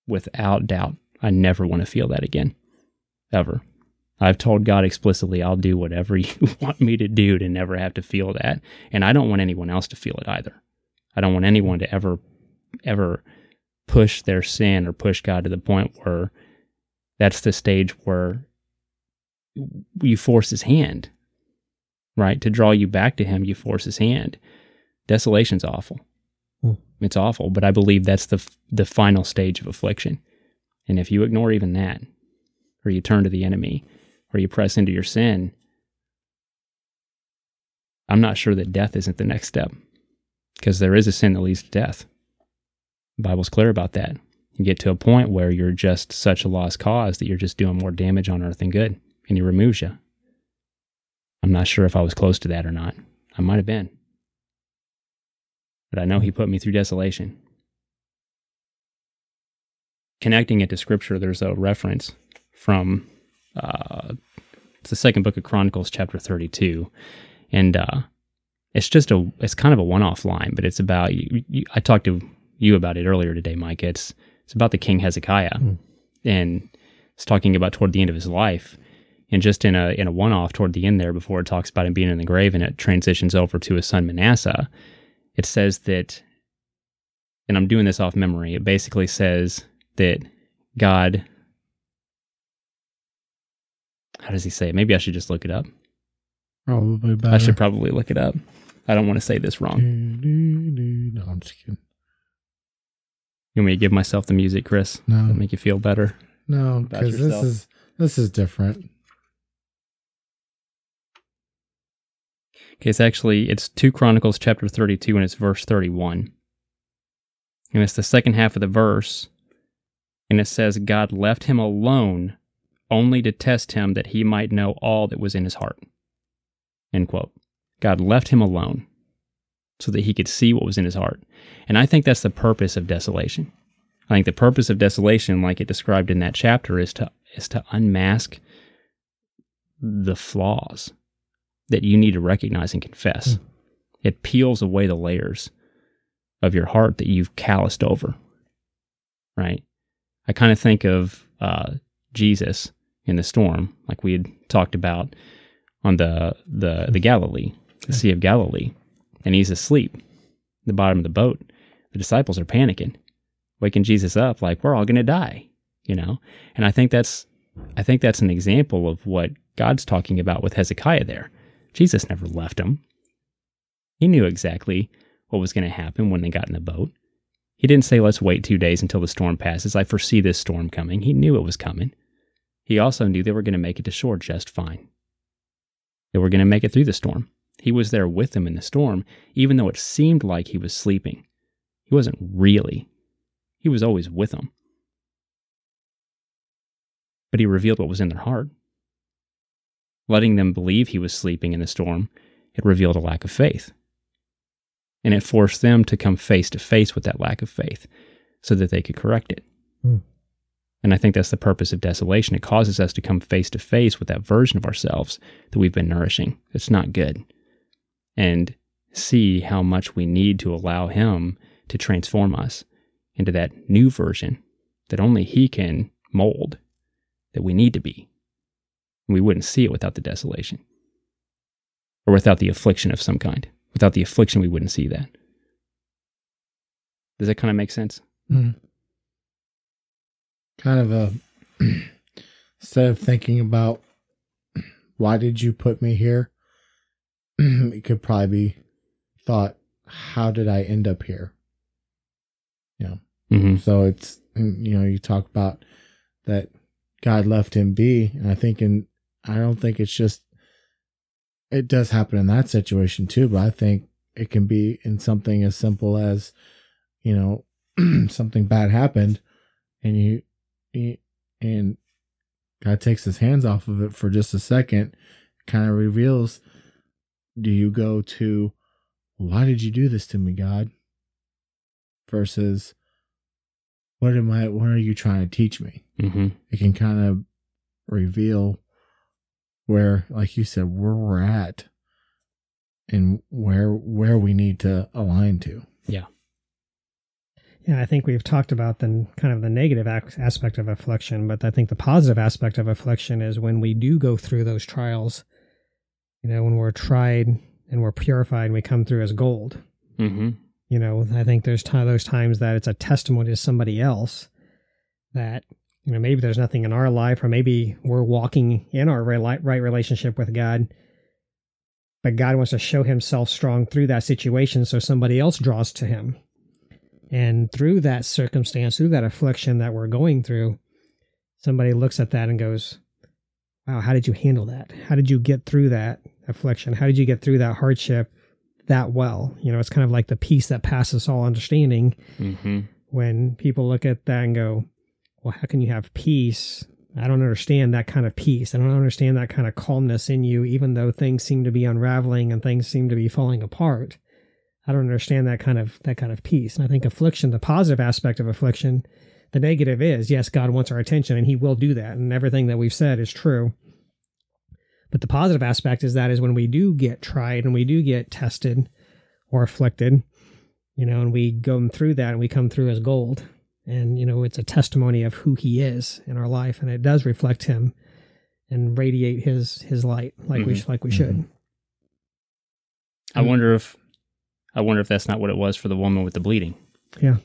Without doubt, I never want to feel that again. Ever. I've told God explicitly, I'll do whatever you want me to do to never have to feel that. And I don't want anyone else to feel it either. I don't want anyone to ever, ever push their sin or push God to the point where that's the stage where you force his hand, right? To draw you back to him, you force his hand. Desolation's awful. Hmm. It's awful, but I believe that's the the final stage of affliction. And if you ignore even that, or you turn to the enemy, or you press into your sin, I'm not sure that death isn't the next step. Because there is a sin that leads to death. The Bible's clear about that. You get to a point where you're just such a lost cause that you're just doing more damage on earth than good, and he removes you. I'm not sure if I was close to that or not. I might have been. But I know he put me through desolation. Connecting it to scripture, there's a reference from uh, it's the second book of Chronicles, chapter 32. And uh, it's just a, it's kind of a one off line, but it's about, you, you, I talked to you about it earlier today, Mike. It's, it's about the king Hezekiah. And it's talking about toward the end of his life. And just in a in a one off toward the end there, before it talks about him being in the grave and it transitions over to his son Manasseh, it says that, and I'm doing this off memory, it basically says that God, how does he say it? Maybe I should just look it up. Probably better. I should probably look it up. I don't want to say this wrong. No, I'm just kidding. You want me to give myself the music, Chris? No. That'll make you feel better. No, because this is this is different. Okay, it's actually it's two Chronicles chapter 32 and it's verse 31. And it's the second half of the verse. And it says God left him alone only to test him that he might know all that was in his heart. End quote. God left him alone so that he could see what was in his heart. And I think that's the purpose of desolation. I think the purpose of desolation, like it described in that chapter, is to is to unmask the flaws that you need to recognize and confess. Hmm. It peels away the layers of your heart that you've calloused over. Right? I kind of think of uh, Jesus in the storm, like we had talked about on the the the Galilee, the Sea of Galilee, and he's asleep the bottom of the boat. The disciples are panicking, waking Jesus up, like we're all going to die, you know. And I think that's I think that's an example of what God's talking about with Hezekiah there. Jesus never left him. He knew exactly what was going to happen when they got in the boat. He didn't say, let's wait two days until the storm passes. I foresee this storm coming. He knew it was coming. He also knew they were going to make it to shore just fine. They were going to make it through the storm. He was there with them in the storm, even though it seemed like he was sleeping. He wasn't really. He was always with them. But he revealed what was in their heart. Letting them believe he was sleeping in the storm, it revealed a lack of faith. And it forced them to come face to face with that lack of faith so that they could correct it. Hmm. And I think that's the purpose of desolation. It causes us to come face to face with that version of ourselves that we've been nourishing. It's not good. And see how much we need to allow Him to transform us into that new version that only He can mold that we need to be. We wouldn't see it without the desolation or without the affliction of some kind. Without the affliction, we wouldn't see that. Does that kind of make sense? Mhm. Kind of a instead of thinking about why did you put me here, it could probably be thought, how did I end up here? Mm-hmm. So it's you know you talk about that God left him be, and I think in I don't think it's just it does happen in that situation too, but I think it can be in something as simple as you know something bad happened, and you, you and God takes his hands off of it for just a second, kind of reveals. Do you go to, why did you do this to me, God? Versus, what am I what are you trying to teach me Mm-hmm. it can kind of reveal where like you said where we're at and where where we need to align to Yeah, Yeah, I think we've talked about the kind of the negative aspect of affliction, but I think the positive aspect of affliction is when we do go through those trials, you know, when we're tried and we're purified and we come through as gold. Mm-hmm. You know, I think there's ti those times that it's a testimony to somebody else that, you know, maybe there's nothing in our life or maybe we're walking in our right relationship with God, but God wants to show himself strong through that situation so somebody else draws to him. And through that circumstance, through that affliction that we're going through, somebody looks at that and goes, Wow, how did you handle that? How did you get through that affliction? How did you get through that hardship that well? You know, it's kind of like the peace that passes all understanding Mm-hmm. when people look at that and go, Well, how can you have peace? I don't understand that kind of peace. I don't understand that kind of calmness in you, even though things seem to be unraveling and things seem to be falling apart. I don't understand that kind of that kind of peace. And I think affliction, the positive aspect of affliction, the negative is yes, God wants our attention and He will do that, and everything that we've said is true. But the positive aspect is that is when we do get tried and we do get tested or afflicted, you know, and we go through that and we come through as gold. And, you know, it's a testimony of who he is in our life. And it does reflect him and radiate his his light like we Mhm. like we should. I wonder if I wonder if that's not what it was for the woman with the bleeding. Yeah.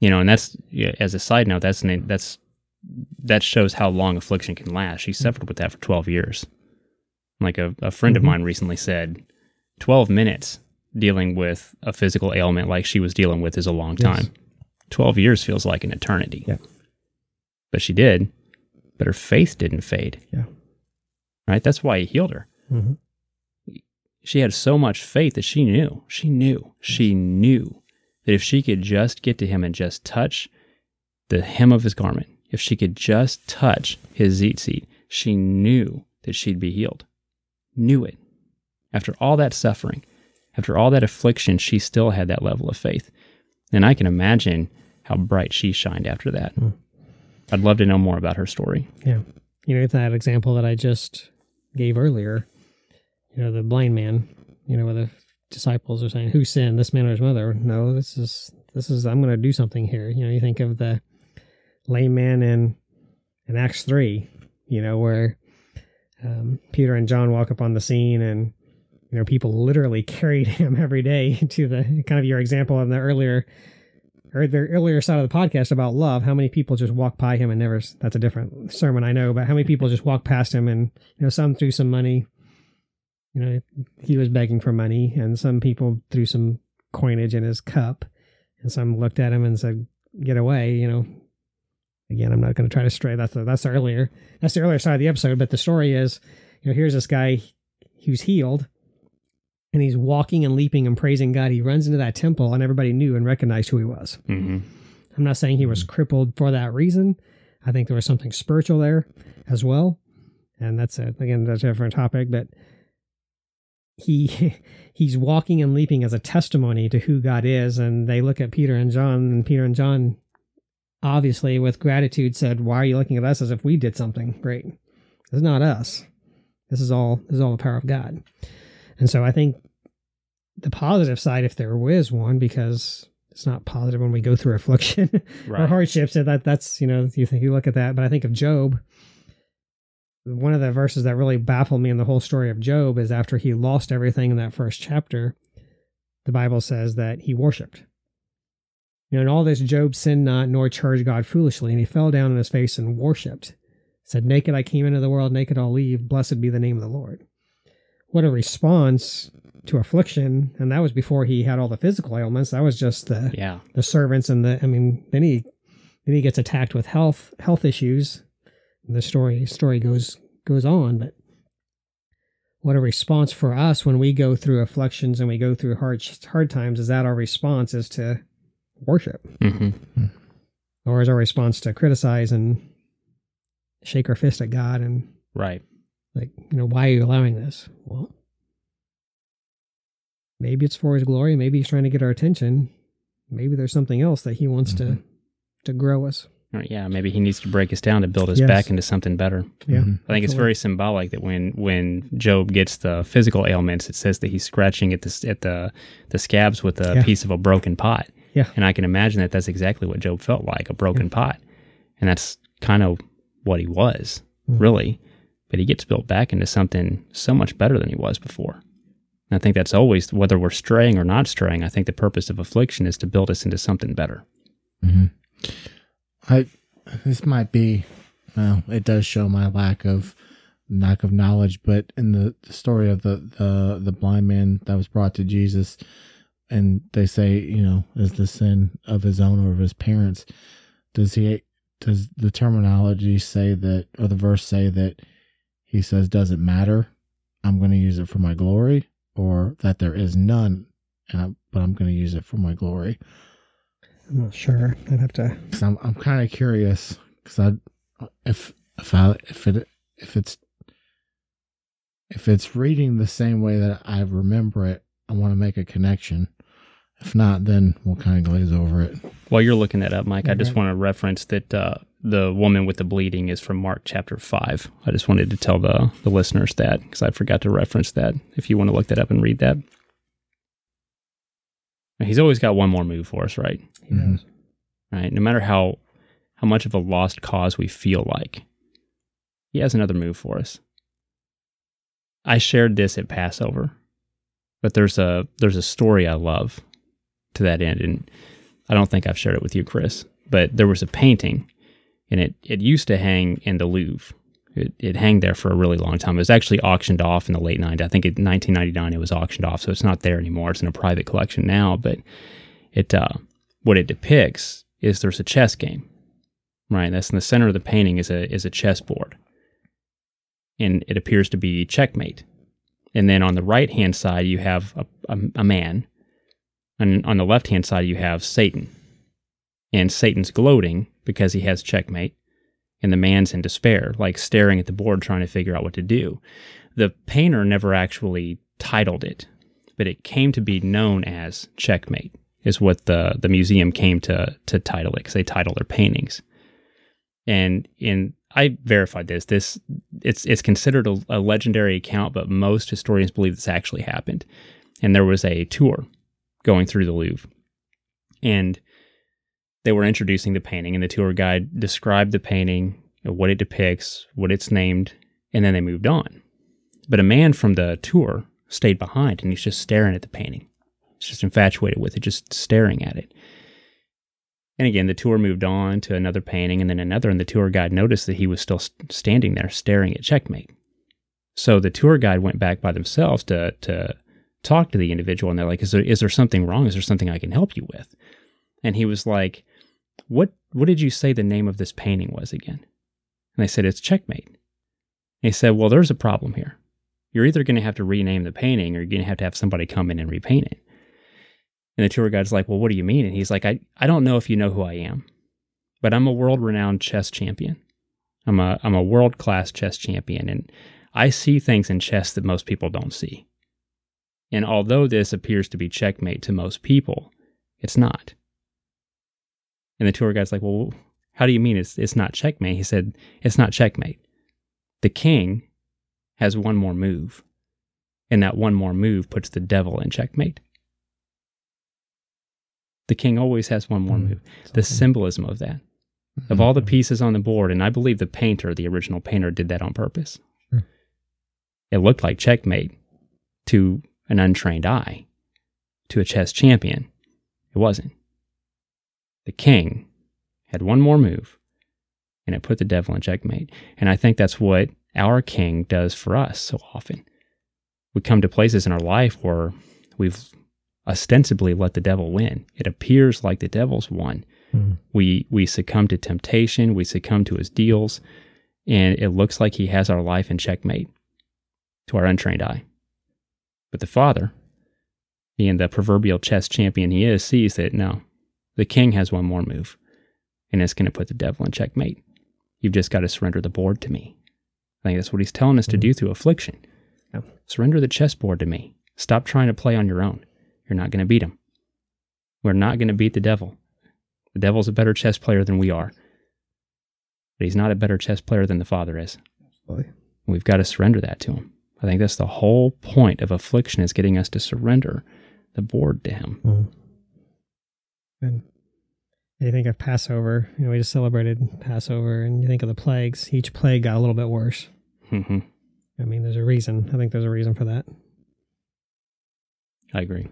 You know, and that's yeah, as a side note, that's that's that shows how long affliction can last. She suffered with that for twelve years. Like a, a friend Mhm. of mine recently said, twelve minutes dealing with a physical ailment like she was dealing with is a long Yes. Time. Twelve years feels like an eternity. Yeah. But she did, but her faith didn't fade. Yeah. Right? That's why he healed her Mhm. she had so much faith that she knew, she knew, she knew that if she could just get to him and just touch the hem of his garment, if she could just touch his seat, she knew that she'd be healed. Knew it. After all that suffering, after all that affliction, she still had that level of faith. And I can imagine how bright she shined after that. Hmm. I'd love to know more about her story. Yeah. You know, that example that I just gave earlier, you know, the blind man, you know, where the disciples are saying, Who sinned, this man or his mother? No, this is, this is, I'm going to do something here. You know, you think of the lame man in, in Acts 3, you know, where um, Peter and John walk up on the scene and, you know, people literally carried him every day to the kind of your example in the earlier or the earlier side of the podcast about love, how many people just walk by him and never, that's a different sermon, I know, but how many people just walk past him and, you know, some threw some money, you know, he was begging for money and some people threw some coinage in his cup and some looked at him and said, get away, you know. Again, I'm not going to try to stray. That's the, that's the earlier, that's the earlier side of the episode. But the story is, you know, here's this guy who's healed and he's walking and leaping and praising God. He runs into that temple and everybody knew and recognized who he was. Mm-hmm. I'm not saying he was crippled for that reason. I think there was something spiritual there as well. And that's a, again, that's a different topic, but he he's walking and leaping as a testimony to who God is. And they look at Peter and John, and Peter and John obviously with gratitude said, Why are you looking at us as if we did something great? It's not us. This is all this is all the power of God. And so I think the positive side, if there is one, because it's not positive when we go through affliction or Right. hardships. So that that's you know you think you look at that, but I think of Job. One of the verses that really baffled me in the whole story of Job is after he lost everything in that first chapter, the Bible says that he worshipped. You know, in all this, Job sinned not, nor charged God foolishly, and he fell down on his face and worshipped. Said, Naked I came into the world, naked I'll leave. Blessed be the name of the Lord. What a response to affliction. And that was before he had all the physical ailments. That was just the Yeah. the servants and the I mean, then he then he gets attacked with health health issues. The story story goes goes on, but what a response for us when we go through afflictions and we go through hard hard times is that our response is to worship hmm or is our response to criticize and shake our fist at God and Right. like you know why are you allowing this well maybe it's for his glory maybe he's trying to get our attention maybe there's something else that he wants to to grow us Or, Yeah. Maybe he needs to break us down to build us Yes. back into something better. yeah Mhm. I think it's very symbolic that when when Job gets the physical ailments, it says that he's scratching at the at the the scabs with a Yeah. piece of a broken pot. Yeah. and I can imagine that that's exactly what Job felt like a broken pot, and that's kind of what he was Mm. really. But he gets built back into something so much better than he was before. And I think that's always whether we're straying or not straying. I think the purpose of affliction is to build us into something better. hmm I this might be well, it does show my lack of lack of knowledge, but in the, the story of the, the the blind man that was brought to Jesus, and they say, you know, is the sin of his own or of his parents? Does he does the terminology say that, or the verse say that he says doesn't matter? I'm going to use it for my glory, or that there is none, and I, but I'm going to use it for my glory. i'm not sure i'd have to Cause I'm I'm kind of curious because I if if I if it if it's if it's reading the same way that I remember it, I want to make a connection. If not, then we'll kind of glaze over it. While you're looking that up, Mike, I just want to reference that uh, the woman with the bleeding is from Mark chapter 5. I just wanted to tell the, the listeners that because I forgot to reference that if you want to look that up and read that. Now, He's always got one more move for us, right? he Mhm. knows. Right. No matter how how much of a lost cause we feel like, he has another move for us. I shared this at Passover, but there's a there's a story I love to that end, and I don't think I've shared it with you, Chris. But there was a painting, and it it used to hang in the Louvre. It it hang there for a really long time. It was actually auctioned off in the late '90s. I think in 1999 it was auctioned off, so it's not there anymore. It's in a private collection now. But it uh, what it depicts is there's a chess game, right? That's in the center of the painting is a is a chessboard, and it appears to be checkmate. And then on the right hand side you have a, a, a man, and on the left hand side you have Satan, and Satan's gloating because he has checkmate, and the man's in despair, like staring at the board trying to figure out what to do. The painter never actually titled it, but it came to be known as checkmate is what the the museum came to to title it because they title their paintings. And in I verified this. This it's it's considered a, a legendary account, but most historians believe this actually happened. And there was a tour going through the Louvre, and they were introducing the painting, and the tour guide described the painting, what it depicts, what it's named, and then they moved on. But a man from the tour stayed behind, and he's just staring at the painting. He's just infatuated with it, just staring at it. And again, the tour moved on to another painting and then another, and the tour guide noticed that he was still standing there staring at checkmate. So the tour guide went back by themselves to to talk to the individual, and they're like, "Is there is there something wrong? Is there something I can help you with?" And he was like, "What what did you say the name of this painting was again?" And I said, "It's checkmate." And he said, "Well, there's a problem here. You're either going to have to rename the painting, or you're going to have to have somebody come in and repaint it." And the tour guide's like, Well, what do you mean? And he's like, I, I don't know if you know who I am, but I'm a world renowned chess champion. I'm a I'm a world class chess champion and I see things in chess that most people don't see. And although this appears to be checkmate to most people, it's not. And the tour guide's like, Well, how do you mean it's it's not checkmate? He said, It's not checkmate. The king has one more move. And that one more move puts the devil in checkmate. The king always has one more Hmm. move. The symbolism of that. Of all the pieces on the board, and I believe the painter, the original painter, did that on purpose. Hmm. It looked like checkmate to an untrained eye. To a chess champion, it wasn't. The king had one more move, and it put the devil in checkmate. And I think that's what our king does for us so often. We come to places in our life where we've ostensibly let the devil win. It appears like the devil's won. Hmm. We we succumb to temptation, we succumb to his deals, and it looks like he has our life in checkmate to our untrained eye. But the father, being the proverbial chess champion he is, sees that no, the king has one more move, and it's going to put the devil in checkmate. You've just got to surrender the board to me. I think that's what he's telling us to do through affliction. Yeah. Surrender the chessboard to me. Stop trying to play on your own. You're not going to beat him. We're not going to beat the devil. The devil's a better chess player than we are. But he's not a better chess player than the Father is. Absolutely. We've got to surrender that to him. I think that's the whole point of affliction is getting us to surrender the board to him. Mm. And you think of Passover, you know, we just celebrated Passover, and you think of the plagues. Each plague got a little bit worse. hmm I mean, there's a reason. I think there's a reason for that. I agree.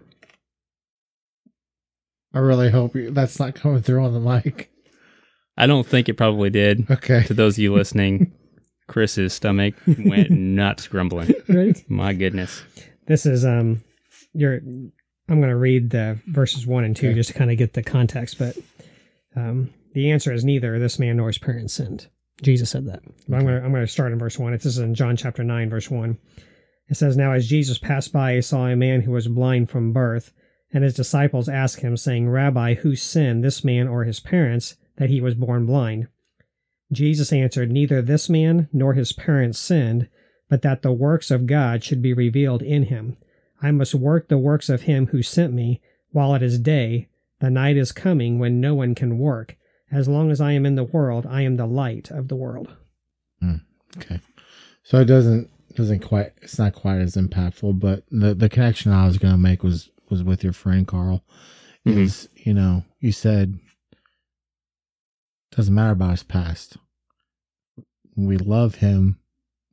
I really hope you, that's not coming through on the mic. I don't think it probably did. Okay. To those of you listening, Chris's stomach went nuts grumbling. Right. My goodness. This is um, you're. I'm going to read the verses one and two Okay. just to kind of get the context, but um, the answer is neither this man nor his parents sinned. Jesus said that. But I'm going to I'm going to start in verse one. This is in John chapter nine, verse one. It says, "Now as Jesus passed by, he saw a man who was blind from birth, and his disciples asked him, saying, Rabbi, who sinned, this man or his parents, that he was born blind?" Jesus answered, Neither this man nor his parents sinned, but that the works of God should be revealed in him. I must work the works of him who sent me while it is day. The night is coming when no one can work. As long as I am in the world, I am the light of the world. Mm, Okay. So it doesn't doesn't quite it's not quite as impactful, but the the connection I was gonna make was was with your friend Carl. Mhm. Is you know, you said doesn't matter about his past. We love him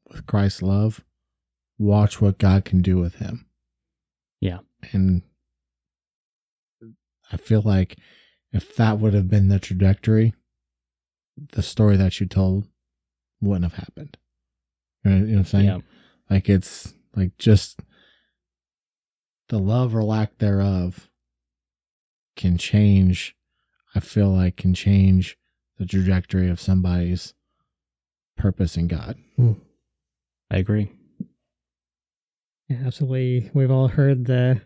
with Christ's love. Watch what God can do with him. Yeah. And I feel like if that would have been the trajectory, the story that you told wouldn't have happened. You know, you know what I'm saying? Yeah. Like it's like just the love or lack thereof can change. I feel like can change the trajectory of somebody's purpose in God. Hmm. I agree. Yeah, absolutely. We've all heard the,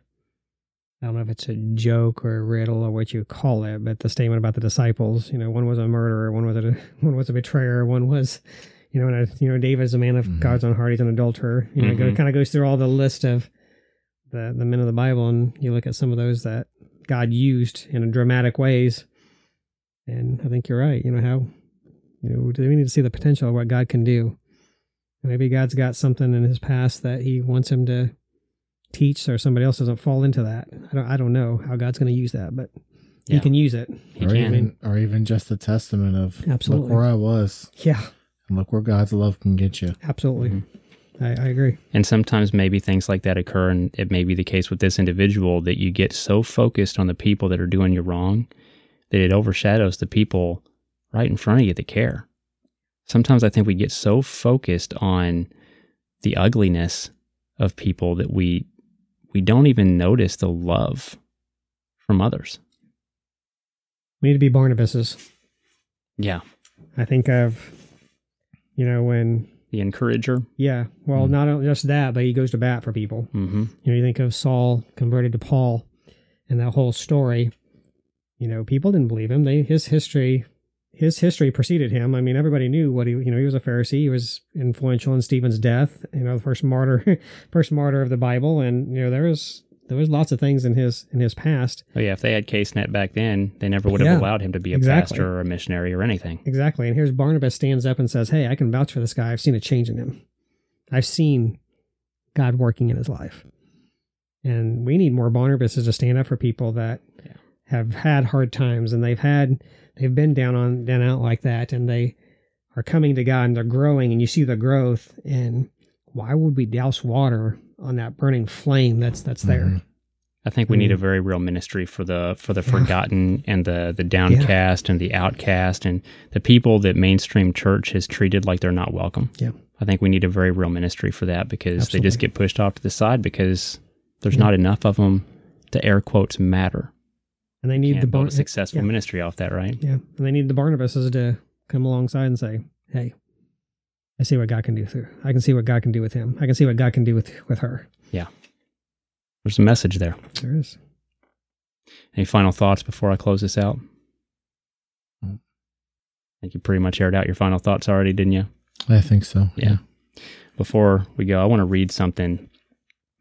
I don't know if it's a joke or a riddle or what you call it, but the statement about the disciples, you know, one was a murderer, one was a, one was a betrayer, one was, you know, and a, you know, David's a man of Mhm. God's own heart, he's an adulterer. You know, it Mhm. kind of goes through all the list of the, the men of the Bible, and you look at some of those that God used in dramatic ways. And I think you're right. You know, how, you know, do we need to see the potential of what God can do? Maybe God's got something in his past that he wants him to teach, or somebody else doesn't fall into that. I don't, I don't know how God's going to use that, but he can use it. He or can. even or even just a testament of Absolutely. look where I was Yeah, and look where God's love can get you. absolutely. Mhm. I, I agree. And sometimes maybe things like that occur, and it may be the case with this individual that you get so focused on the people that are doing you wrong that it overshadows the people right in front of you that care. Sometimes I think we get so focused on the ugliness of people that we we don't even notice the love from others. We need to be Barnabases. Yeah, I think of, you know, when, the encourager. yeah, well, Mm. not just that, but he goes to bat for people. hmm You know, you think of Saul converted to Paul, and that whole story, you know, people didn't believe him. They his history his history preceded him. I mean, everybody knew what he, you know, he was a Pharisee. He was influential in Stephen's death, you know, the first martyr, first martyr of the Bible. And, you know, there was, there was lots of things in his, in his past. Oh yeah, if they had CaseNet back then, they never would have Yeah, allowed him to be a exactly. pastor or a missionary or anything. Exactly. And here's Barnabas stands up and says, Hey, I can vouch for this guy. I've seen a change in him. I've seen God working in his life. And we need more Barnabases to stand up for people that Yeah. have had hard times and they've had they've been down on down out like that and they are coming to God and they're growing and you see the growth and why would we douse water on that burning flame that's that's there? Mhm. I think we need a Mm. very real ministry for the for the Yeah. forgotten and the the downcast and the outcast and the people that mainstream church has treated like they're not welcome. Yeah. I think we need a very real ministry for that because they just get pushed off to the side because there's Yeah. not enough of them to air quotes matter. And they need the Bar- a successful yeah. ministry off that, right? Yeah, and they need the Barnabases to come alongside and say, "Hey, I see what God can do through. I can see what God can do with him. I can see what God can do with with her." Yeah. There's a message there. There is. Any final thoughts before I close this out? I think you pretty much aired out your final thoughts already, didn't you? I think so. Yeah. Before we go, I want to read something.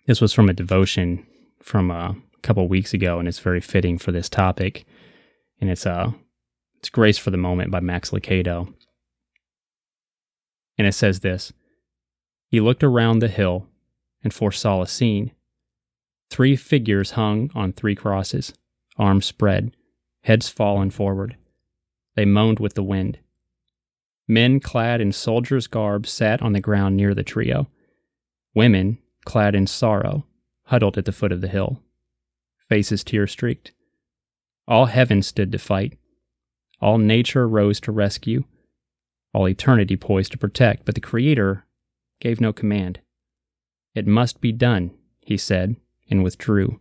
This was from a devotion from a couple weeks ago, and it's very fitting for this topic. And it's uh, it's "Grace for the Moment" by Max Lucado. And it says this: He looked around the hill and foresaw a scene. Three figures hung on three crosses, arms spread, heads fallen forward. They moaned with the wind. Men clad in soldiers' garb sat on the ground near the trio. Women, clad in sorrow, huddled at the foot of the hill, faces tear streaked. All heaven stood to fight. All nature rose to rescue. All eternity poised to protect, but the Creator gave no command. It must be done, he said, and withdrew.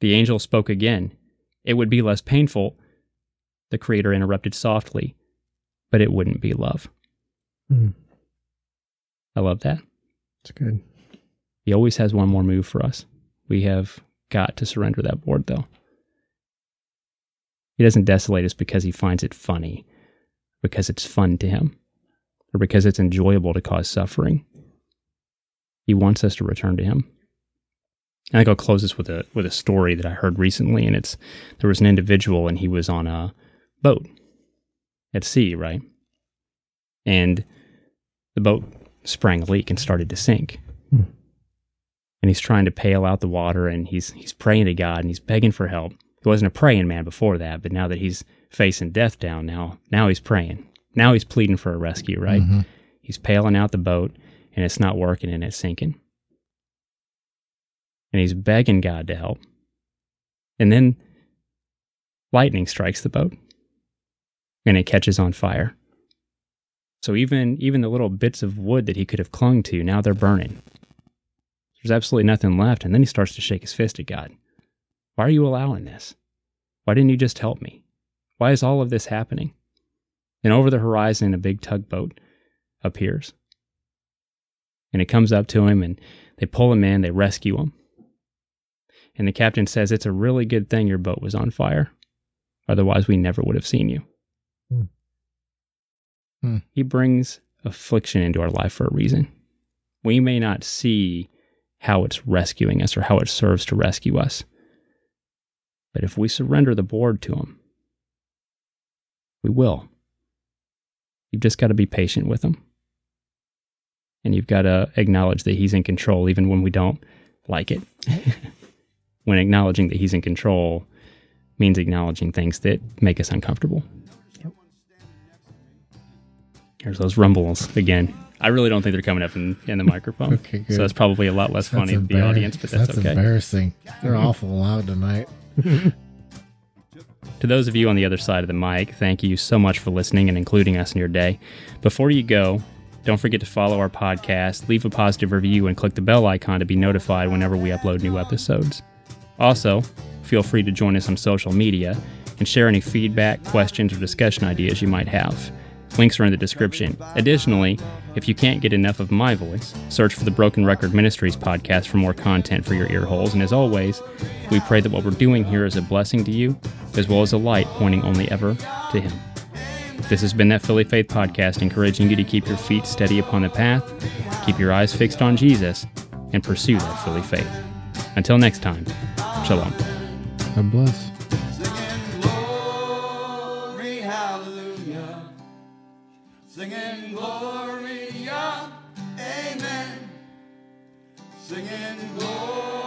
The angel spoke again. It would be less painful. The Creator interrupted softly but it wouldn't be love. Hmm. I love that. It's good. He always has one more move for us. We have got to surrender that board, though. He doesn't desolate us because he finds it funny, because it's fun to him, or because it's enjoyable to cause suffering. He wants us to return to him. I think I'll close this with a with a story that I heard recently, and it's there was an individual and he was on a boat at sea, right? And the boat sprang a leak and started to sink. And he's trying to pail out the water and he's he's praying to God and he's begging for help. He wasn't a praying man before that, but now that he's facing death down now, now he's praying. Now he's pleading for a rescue, right? Mhm. He's pailing out the boat and it's not working and it's sinking. And he's begging God to help. And then lightning strikes the boat and it catches on fire. So even even the little bits of wood that he could have clung to, now they're burning. There's absolutely nothing left. And then he starts to shake his fist at God. Why are you allowing this? Why didn't you just help me? Why is all of this happening? And over the horizon, a big tugboat appears. And it comes up to him and they pull him in, they rescue him. And the captain says, It's a really good thing your boat was on fire. Otherwise, we never would have seen you. Hmm. Hmm. He brings affliction into our life for a reason. We may not see how it's rescuing us or how it serves to rescue us. But if we surrender the board to Him, we will. You've just got to be patient with Him. And you've got to acknowledge that He's in control even when we don't like it. when acknowledging that He's in control means acknowledging things that make us uncomfortable. Here's those rumbles again. I really don't think they're coming up in, in the microphone. Okay, good. So it's probably a lot less funny to the audience, but that's, okay. embarrassing. They're awful loud tonight. To those of you on the other side of the mic, thank you so much for listening and including us in your day. Before you go, don't forget to follow our podcast, leave a positive review, and click the bell icon to be notified whenever we upload new episodes. Also, feel free to join us on social media and share any feedback, questions, or discussion ideas you might have. Links are in the description. Additionally, if you can't get enough of my voice, search for the Broken Record Ministries podcast for more content for your ear holes. And as always, we pray that what we're doing here is a blessing to you, as well as a light pointing only ever to Him. This has been that Philly Faith podcast, encouraging you to keep your feet steady upon the path, keep your eyes fixed on Jesus, and pursue that Philly faith. Until next time, shalom. God bless. Singing gloria, amen. Singing glory.